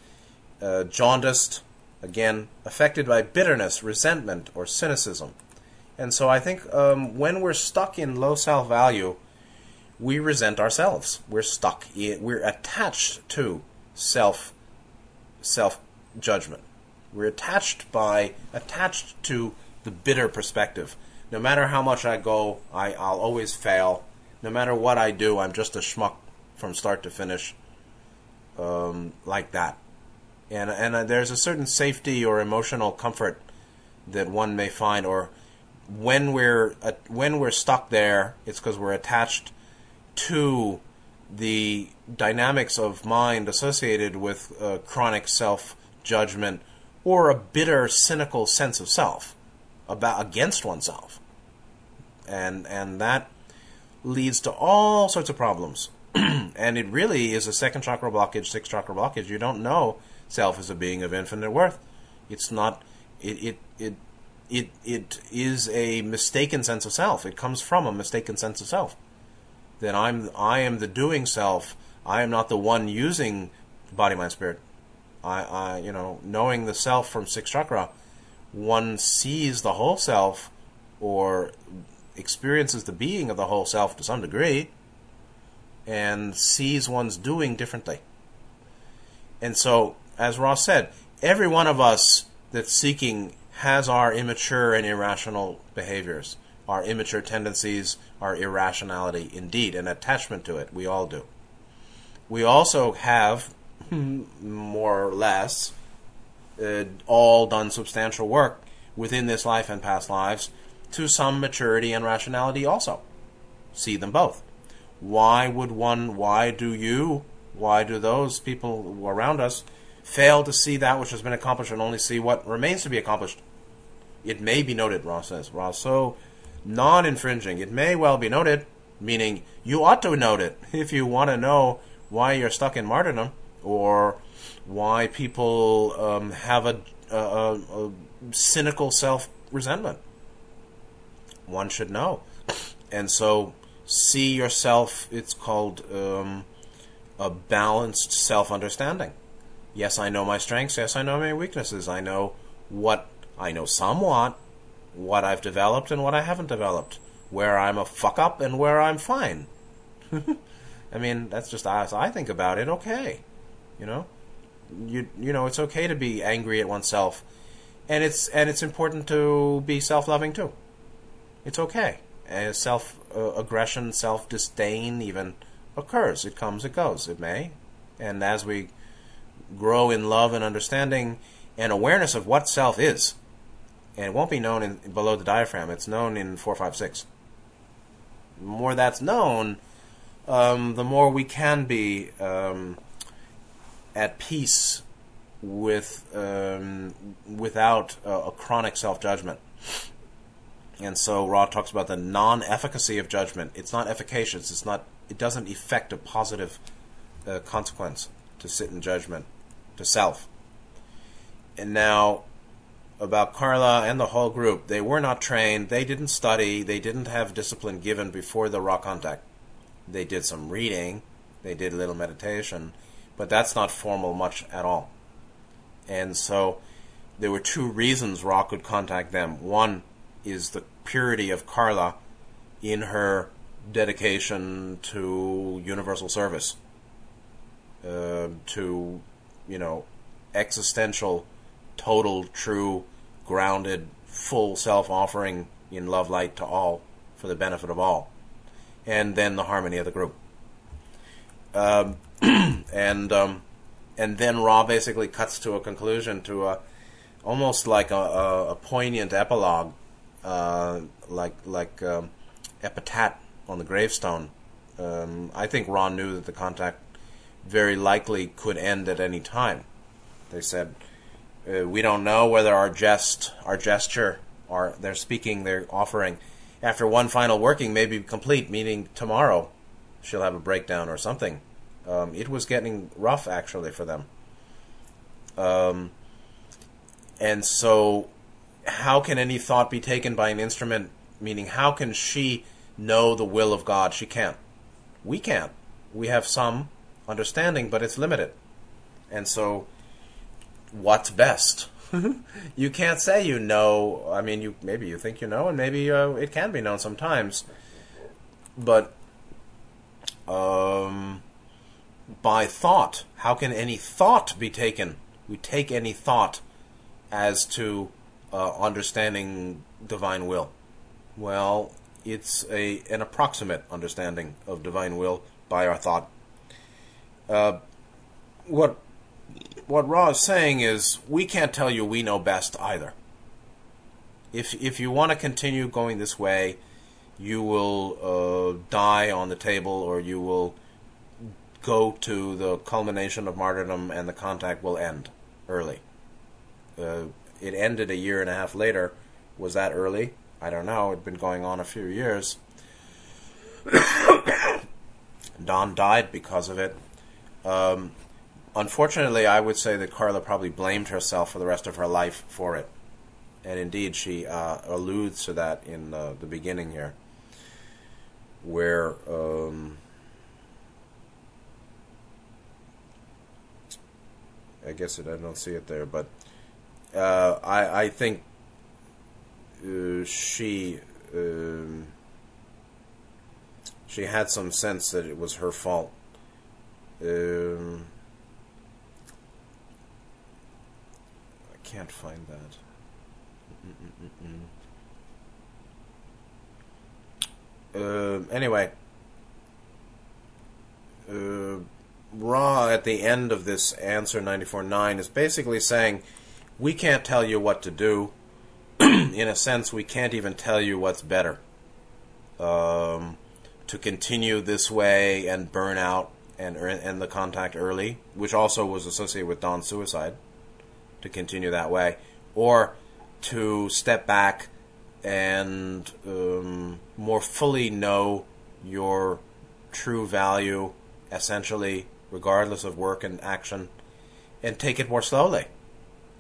Speaker 1: Uh, jaundiced, again, affected by bitterness, resentment, or cynicism. And so I think um, when we're stuck in low self value, we resent ourselves. We're stuck. In, we're attached to self self judgment. We're attached by attached to the bitter perspective. No matter how much I go, I, I'll always fail. No matter what I do, I'm just a schmuck from start to finish, um, like that. And and uh, there's a certain safety or emotional comfort that one may find, or when we're uh, when we're stuck there, it's because we're attached to the dynamics of mind associated with uh, chronic self judgment or a bitter, cynical sense of self about against oneself, and and that leads to all sorts of problems. (clears throat) and it really is a second chakra blockage, sixth chakra blockage. You don't know self as a being of infinite worth. It's not. It it it it it is a mistaken sense of self. It comes from a mistaken sense of self. then I'm I am the doing self. I am not the one using body, mind, spirit. I, I you know, knowing the self from six chakra, one sees the whole self or experiences the being of the whole self to some degree and sees one's doing differently. And so, as Ra said, every one of us that's seeking has our immature and irrational behaviors, our immature tendencies, our irrationality, indeed, an attachment to it. We all do. We also have, (laughs) more or less, uh, all done substantial work within this life and past lives to some maturity and rationality also. See them both. Why would one, why do you, why do those people around us fail to see that which has been accomplished and only see what remains to be accomplished? It may be noted, Ra says. Ra, so non infringing. It may well be noted, meaning you ought to note it (laughs) if you want to know why you're stuck in martyrdom or why people um, have a, a, a cynical self resentment. One should know. And so see yourself, it's called um, a balanced self understanding. Yes, I know my strengths. Yes, I know my weaknesses. I know what, I know somewhat what I've developed and what I haven't developed. Where I'm a fuck up and where I'm fine. (laughs) I mean, that's just as I think about it. Okay, you know, you you know, it's okay to be angry at oneself, and it's and it's important to be self-loving too. It's okay. And self uh, aggression, self disdain, even occurs. It comes, it goes. It may, and as we grow in love and understanding and awareness of what self is, and it won't be known in below the diaphragm. It's known in four, five, six. The more that's known, um, the more we can be um, at peace with um, without uh, a chronic self judgment. And so Ra talks about the non-efficacy of judgment. It's not efficacious. It's not. It doesn't effect a positive uh, consequence to sit in judgment to self. And now about Carla and the whole group, they were not trained. They didn't study. They didn't have discipline given before the Ra contact. They did some reading, they did a little meditation, but that's not formal much at all. And so there were two reasons Ra could contact them. One is the purity of Carla in her dedication to universal service, uh, to, you know, existential, total, true, grounded, full self offering in love light to all for the benefit of all and then the harmony of the group. Um, (clears throat) and um, and then Ra basically cuts to a conclusion to a almost like a, a, a poignant epilogue, uh, like like um, epitaph on the gravestone. Um, I think Ra knew that the contact very likely could end at any time. They said, uh, "We don't know whether our jest, our gesture, our their speaking, their offering." after one final working may be complete, meaning tomorrow she'll have a breakdown or something. Um, it was getting rough actually for them. Um, and so, how can any thought be taken by an instrument? Meaning, how can she know the will of God? She can't. We can't. We have some understanding, but it's limited. And so, what's best? (laughs) you can't say you know. I mean, you maybe you think you know, and maybe uh, it can be known sometimes. But um, by thought, how can any thought be taken? We take any thought as to uh, understanding divine will. Well, it's a an approximate understanding of divine will by our thought. Uh, what what Ra is saying is we can't tell you we know best either. If if you want to continue going this way, you will uh, die on the table, or you will go to the culmination of martyrdom, and the contact will end early. Uh, it ended a year and a half later. Was that early? I don't know. It'd been going on a few years. (coughs) Don died because of it. Um, Unfortunately, I would say that Carla probably blamed herself for the rest of her life for it. And indeed, she uh, alludes to that in the beginning here. where um, I guess it, I don't see it there, but uh, I I think uh, she um, she had some sense that it was her fault. Um, I can't find that. Uh, anyway, uh, Ra at the end of this answer 94.9 is basically saying, we can't tell you what to do. (clears throat) In a sense, we can't even tell you what's better. Um, to continue this way and burn out and end the contact early, which also was associated with Don's suicide, to continue that way, or to step back and um, more fully know your true value, essentially, regardless of work and action, and take it more slowly,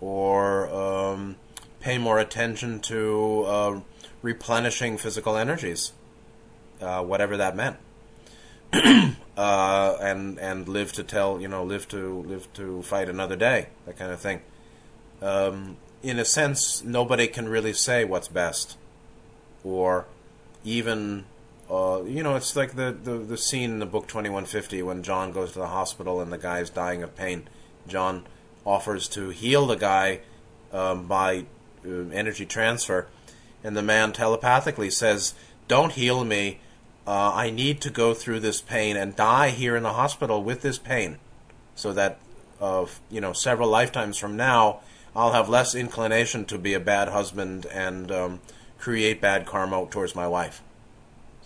Speaker 1: or um, pay more attention to uh, replenishing physical energies, uh, whatever that meant. (clears throat) uh, and and live to tell you know live to live to fight another day that kind of thing. Um, in a sense, nobody can really say what's best, or even uh, you know, it's like the, the, the scene in the book 2150 when John goes to the hospital and the guy's dying of pain. John offers to heal the guy um, by uh, energy transfer, and the man telepathically says, Don't heal me. Uh, I need to go through this pain and die here in the hospital with this pain, so that, uh, you know, several lifetimes from now, I'll have less inclination to be a bad husband and um, create bad karma towards my wife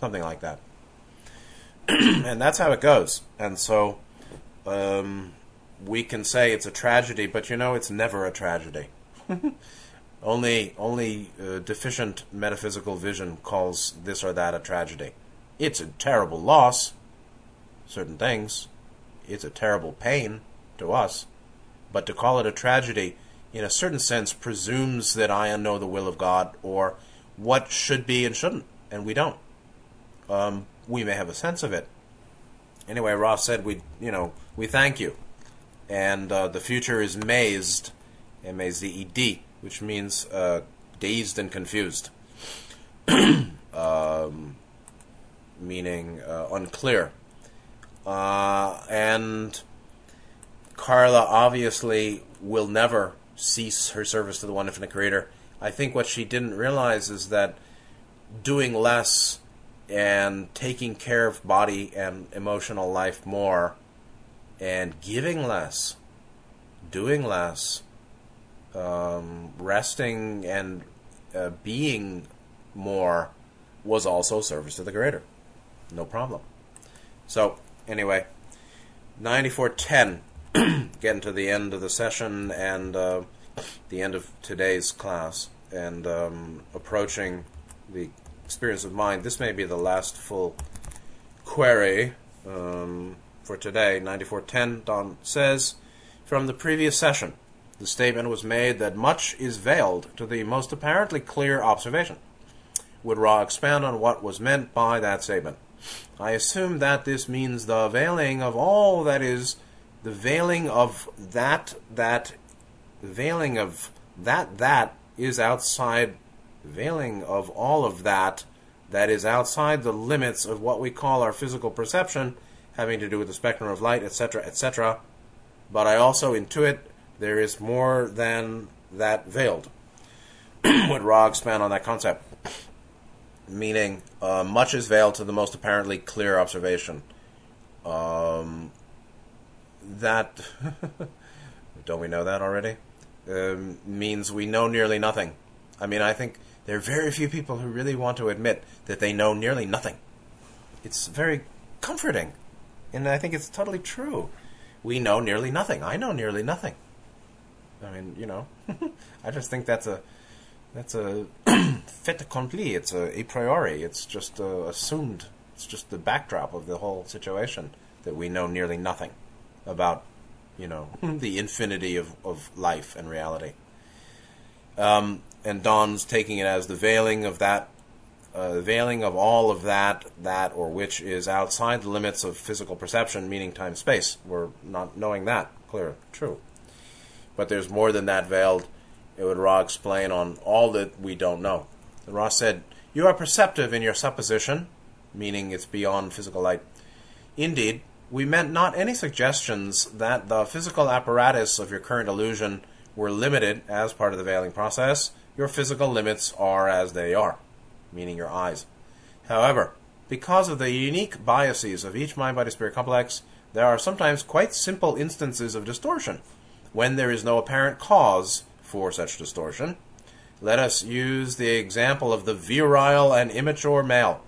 Speaker 1: something like that. (clears throat) and that's how it goes. And so um, we can say it's a tragedy, but you know, it's never a tragedy. (laughs) only only uh, deficient metaphysical vision calls this or that a tragedy. It's a terrible loss, certain things. It's a terrible pain to us. But to call it a tragedy, in a certain sense, presumes that I know the will of God or what should be and shouldn't, and we don't um, we may have a sense of it. Anyway, Ra said we, you know, we thank you, and uh, the future is mazed, M A Z E D, which means uh, dazed and confused, (clears throat) um, meaning uh, unclear, uh, and Carla obviously will never cease her service to the one infinite creator. I think what she didn't realize is that doing less and taking care of body and emotional life more and giving less, doing less, um, resting and uh, being more was also service to the greater. No problem. So, anyway, 9410, (clears throat) getting to the end of the session and uh, the end of today's class, and um, approaching the experience of mind, this may be the last full query um, for today. 9410, Don says, from the previous session, the statement was made that much is veiled to the most apparently clear observation. Would Ra expand on what was meant by that statement? I assume that this means the veiling of all that is, the veiling of that that, the veiling of that that is outside veiling of all of that that is outside the limits of what we call our physical perception, having to do with the spectrum of light, etc., etc. But I also intuit there is more than that veiled. Would Ra expand on that concept? Meaning, uh, much is veiled to the most apparently clear observation. Um, that, (laughs) don't we know that already? Um, means we know nearly nothing. I mean, I think there are very few people who really want to admit that they know nearly nothing. It's very comforting, and I think it's totally true. We know nearly nothing. I know nearly nothing. I mean, you know, (laughs) I just think that's a that's a (clears throat) fait accompli. It's a a priori. It's just uh, assumed. It's just the backdrop of the whole situation that we know nearly nothing about, you know, the infinity of, of life and reality. Um, and Don's taking it as the veiling of that uh, veiling of all of that, that or which is outside the limits of physical perception, meaning time space. We're not knowing that, clear, true. But there's more than that veiled. It would Ra explain on all that we don't know. Ra said, You are perceptive in your supposition, meaning it's beyond physical light. Indeed, we meant not any suggestions that the physical apparatus of your current illusion were limited as part of the veiling process. Your physical limits are as they are meaning your eyes. However, because of the unique biases of each mind body spirit complex, there are sometimes quite simple instances of distortion when there is no apparent cause for such distortion. Let us use the example of the virile and immature male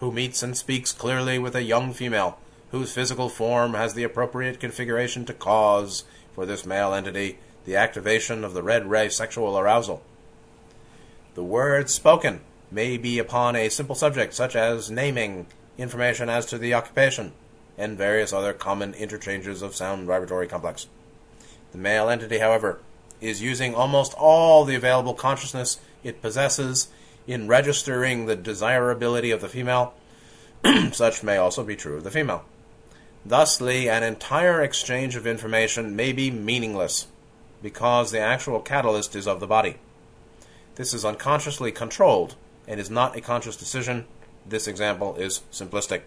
Speaker 1: who meets and speaks clearly with a young female whose physical form has the appropriate configuration to cause for this male entity the activation of the red ray sexual arousal. The words spoken may be upon a simple subject such as naming, information as to the occupation, and various other common interchanges of sound vibratory complex. The male entity, however, is using almost all the available consciousness it possesses in registering the desirability of the female. Such may also be true of the female. Thusly, an entire exchange of information may be meaningless because the actual catalyst is of the body. This is unconsciously controlled and is not a conscious decision. This example is simplistic.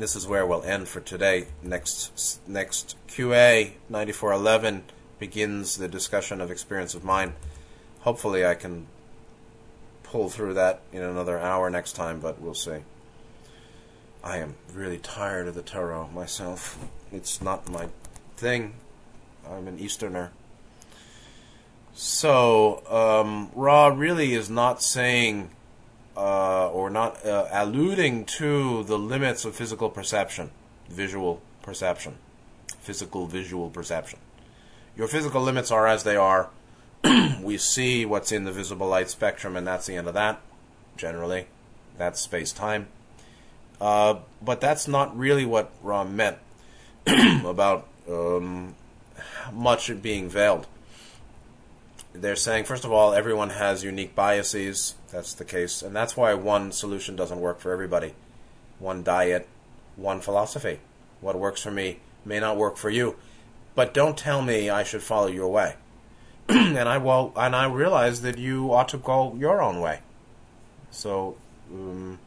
Speaker 1: This is where we'll end for today. Next next QA 9411 begins the discussion of experience of mind. Hopefully I can pull through that in another hour next time, but we'll see. I am really tired of the tarot myself. It's not my thing. I'm an Easterner. So, um, Ra really is not saying uh, or not uh, alluding to the limits of physical perception, visual perception, physical visual perception. Your physical limits are as they are. (clears throat) we see what's in the visible light spectrum, and that's the end of that, generally. That's space time. Uh, but that's not really what Ra meant (clears throat) about um, much being veiled they're saying, first of all, everyone has unique biases. That's the case. And that's why one solution doesn't work for everybody. One diet, one philosophy. What works for me may not work for you. But don't tell me I should follow your way. (clears throat) and I will, and I realize that you ought to go your own way. So, um,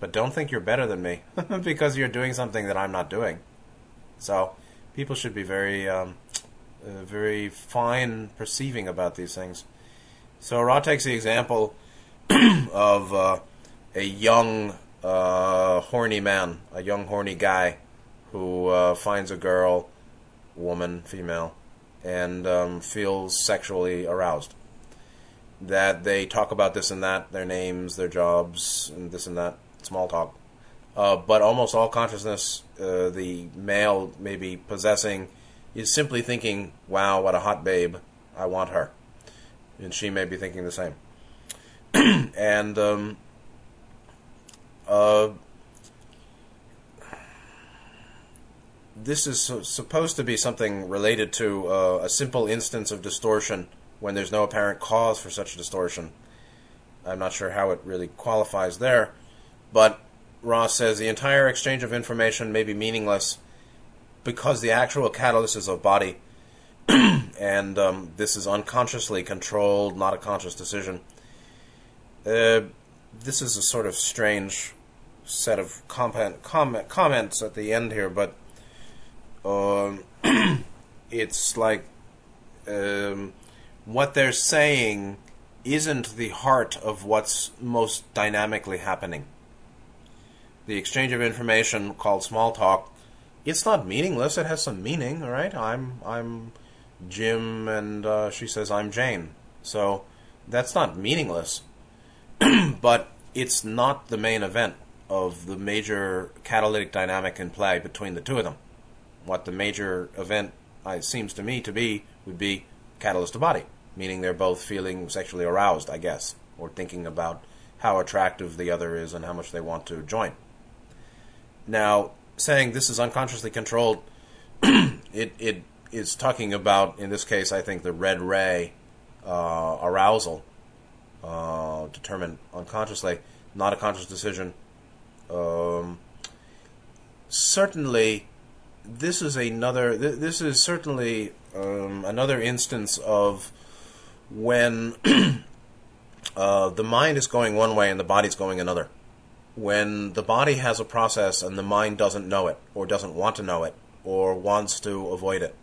Speaker 1: but don't think you're better than me (laughs) because you're doing something that I'm not doing. So, people should be very um, uh, very fine perceiving about these things. So Ra takes the example (clears throat) of uh, a young, uh, horny man, a young, horny guy who uh, finds a girl, woman, female, and um, feels sexually aroused. That they talk about this and that, their names, their jobs, and this and that, small talk. Uh, but almost all consciousness, uh, the male may be possessing is simply thinking, wow, what a hot babe, I want her. And she may be thinking the same. (clears throat) and um, uh, this is supposed to be something related to uh, a simple instance of distortion when there's no apparent cause for such distortion. I'm not sure how it really qualifies there, but Ra says the entire exchange of information may be meaningless because the actual catalyst is a body, (clears throat) and um, this is unconsciously controlled, not a conscious decision. Uh, this is a sort of strange set of comment, comment, comments at the end here, but um, (clears throat) it's like um, what they're saying isn't the heart of what's most dynamically happening. The exchange of information called small talk it's not meaningless. It has some meaning, all right? I'm I'm Jim, and uh, she says I'm Jane. So that's not meaningless, (clears throat) but it's not the main event of the major catalytic dynamic in play between the two of them. What the major event uh, seems to me to be would be catalyst to body, meaning they're both feeling sexually aroused, I guess, or thinking about how attractive the other is and how much they want to join. Now, saying this is unconsciously controlled, (clears throat) it it is talking about in this case I think the red ray uh, arousal, uh, determined unconsciously, not a conscious decision. Um, certainly, this is another. Th- this is certainly um, another instance of when (clears throat) uh, the mind is going one way and the body's going another. When the body has a process and the mind doesn't know it, or doesn't want to know it, or wants to avoid it,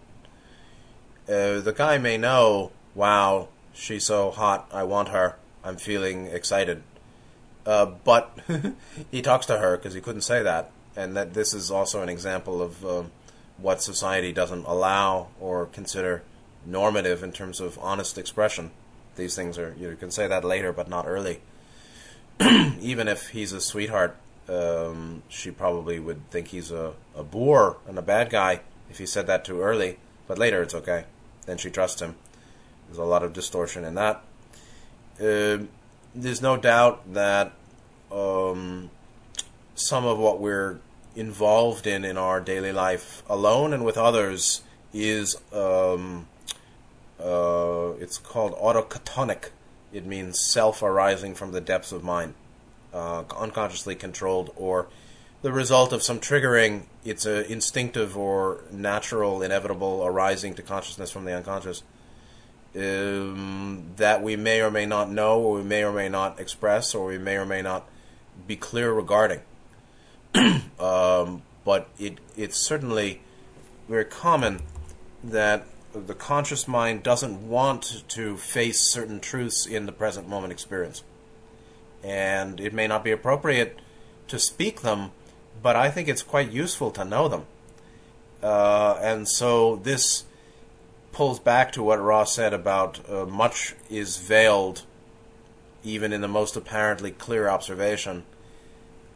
Speaker 1: uh, the guy may know, wow, she's so hot, I want her, I'm feeling excited. Uh, but (laughs) he talks to her because he couldn't say that, and that this is also an example of um, what society doesn't allow or consider normative in terms of honest expression. These things are you can say that later, but not early. (clears throat) Even if he's a sweetheart, um, she probably would think he's a, a boor and a bad guy if he said that too early. But later, it's okay. Then she trusts him. There's a lot of distortion in that. Uh, there's no doubt that um, some of what we're involved in in our daily life, alone and with others, is um, uh, it's called autochthonic. It means self arising from the depths of mind, uh, unconsciously controlled, or the result of some triggering. It's an instinctive or natural, inevitable arising to consciousness from the unconscious um, that we may or may not know, or we may or may not express, or we may or may not be clear regarding. (clears throat) um, but it it's certainly very common that the conscious mind doesn't want to face certain truths in the present moment experience. And it may not be appropriate to speak them, but I think it's quite useful to know them. Uh, and so this pulls back to what Ra's said about uh, much is veiled, even in the most apparently clear observation.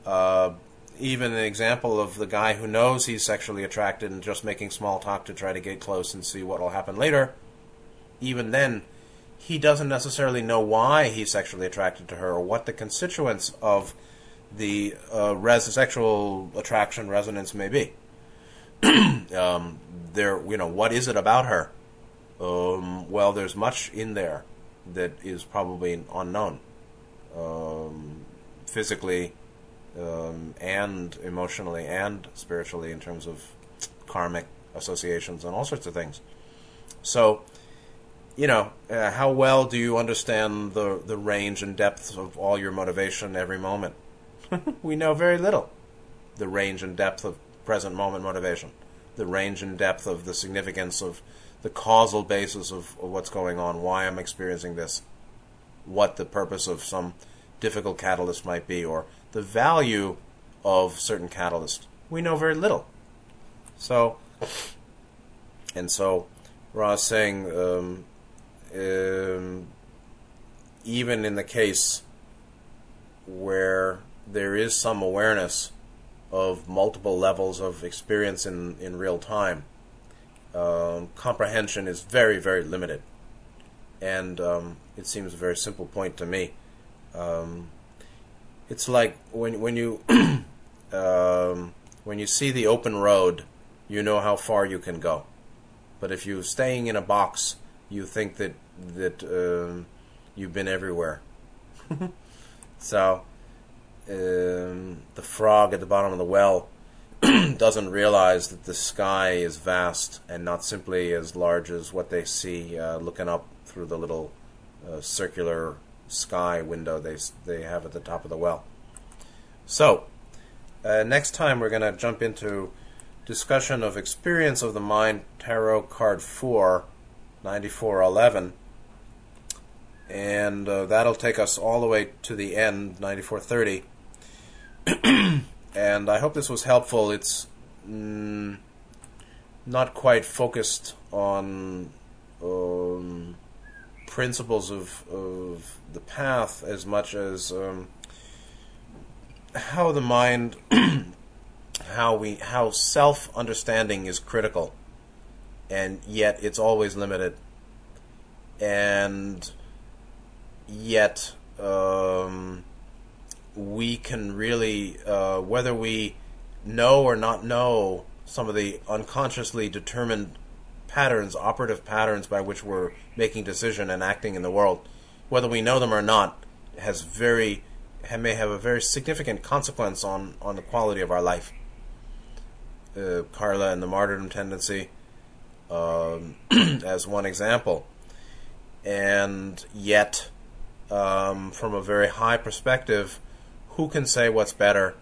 Speaker 1: Uh, even an example of the guy who knows he's sexually attracted and just making small talk to try to get close and see what will happen later. Even then, he doesn't necessarily know why he's sexually attracted to her or what the constituents of the uh, res- sexual attraction resonance may be. (clears throat) um, there, you know, what is it about her? Um, well, there's much in there that is probably unknown, um, physically, um, and emotionally and spiritually in terms of karmic associations and all sorts of things. So, you know, uh, how well do you understand the the range and depth of all your motivation every moment? (laughs) we know very little. The range and depth of present moment motivation, the range and depth of the significance of the causal basis of, of what's going on, why I'm experiencing this, what the purpose of some difficult catalyst might be, or the value of certain catalysts. We know very little. So, and so, Ra's saying, um, um, even in the case where there is some awareness of multiple levels of experience in, in real time, um, comprehension is very, very limited. And um, it seems a very simple point to me. Um, it's like when when you (clears throat) um, when you see the open road, you know how far you can go. But if you're staying in a box, you think that that um, you've been everywhere. (laughs) so um, the frog at the bottom of the well (clears throat) doesn't realize that the sky is vast and not simply as large as what they see uh, looking up through the little uh, circular sky window they they have at the top of the well. So, uh, next time we're going to jump into discussion of experience of the mind, tarot card 4, 9411. And uh, that'll take us all the way to the end, 9430. (clears throat) and I hope this was helpful. It's mm, not quite focused on um, principles of, of the path as much as um, how the mind, (clears throat) how we, how self understanding is critical, and yet it's always limited, and yet um, we can really, uh, whether we know or not know some of the unconsciously determined patterns, operative patterns by which we're making decision and acting in the world, whether we know them or not, has very may have a very significant consequence on, on the quality of our life. Uh, Carla and the martyrdom tendency, um, (clears throat) as one example, and yet, um, from a very high perspective, who can say what's better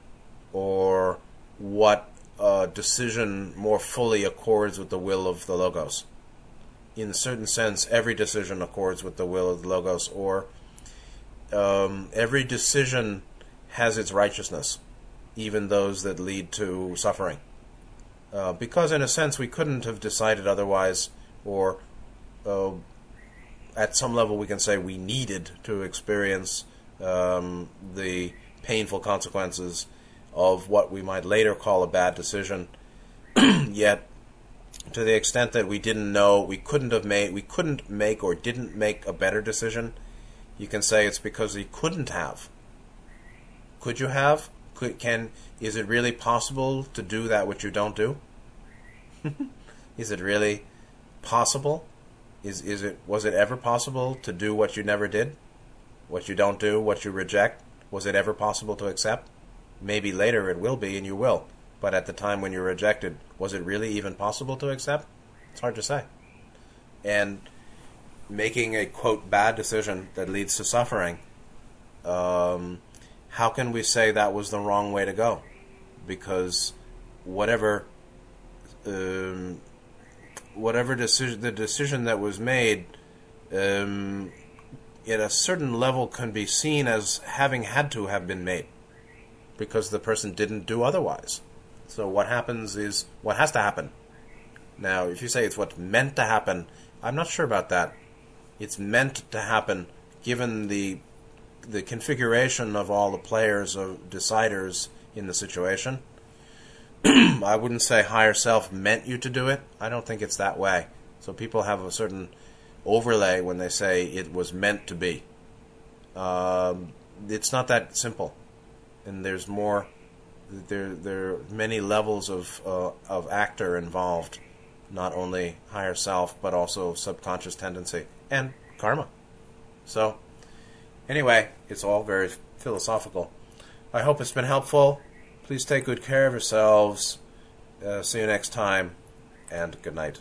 Speaker 1: or what uh, decision more fully accords with the will of the logos? In a certain sense, every decision accords with the will of the logos, or um, every decision has its righteousness, even those that lead to suffering. Uh, because, in a sense, we couldn't have decided otherwise, or uh, at some level, we can say we needed to experience um, the painful consequences of what we might later call a bad decision. (clears throat) Yet, to the extent that we didn't know, we couldn't have made, we couldn't make or didn't make a better decision you can say it's because we couldn't have. Could you have? Could, can is it really possible to do that which you don't do? (laughs) is it really possible? Is is it was it ever possible to do what you never did? What you don't do, what you reject, was it ever possible to accept? Maybe later it will be and you will. But at the time when you're rejected, was it really even possible to accept? It's hard to say. And making a quote bad decision that leads to suffering, um, how can we say that was the wrong way to go? Because whatever um, whatever decision the decision that was made um, at a certain level can be seen as having had to have been made because the person didn't do otherwise. So what happens is what has to happen. Now, if you say it's what's meant to happen, I'm not sure about that it's meant to happen given the the configuration of all the players or deciders in the situation. (clears throat) I wouldn't say higher self meant you to do it. I don't think it's that way. So people have a certain overlay when they say it was meant to be. Um, it's not that simple, and there's more. There, there are many levels of uh, of actor involved, not only higher self but also subconscious tendency and karma. So, anyway, it's all very philosophical. I hope it's been helpful. Please take good care of yourselves. Uh, see you next time, and good night.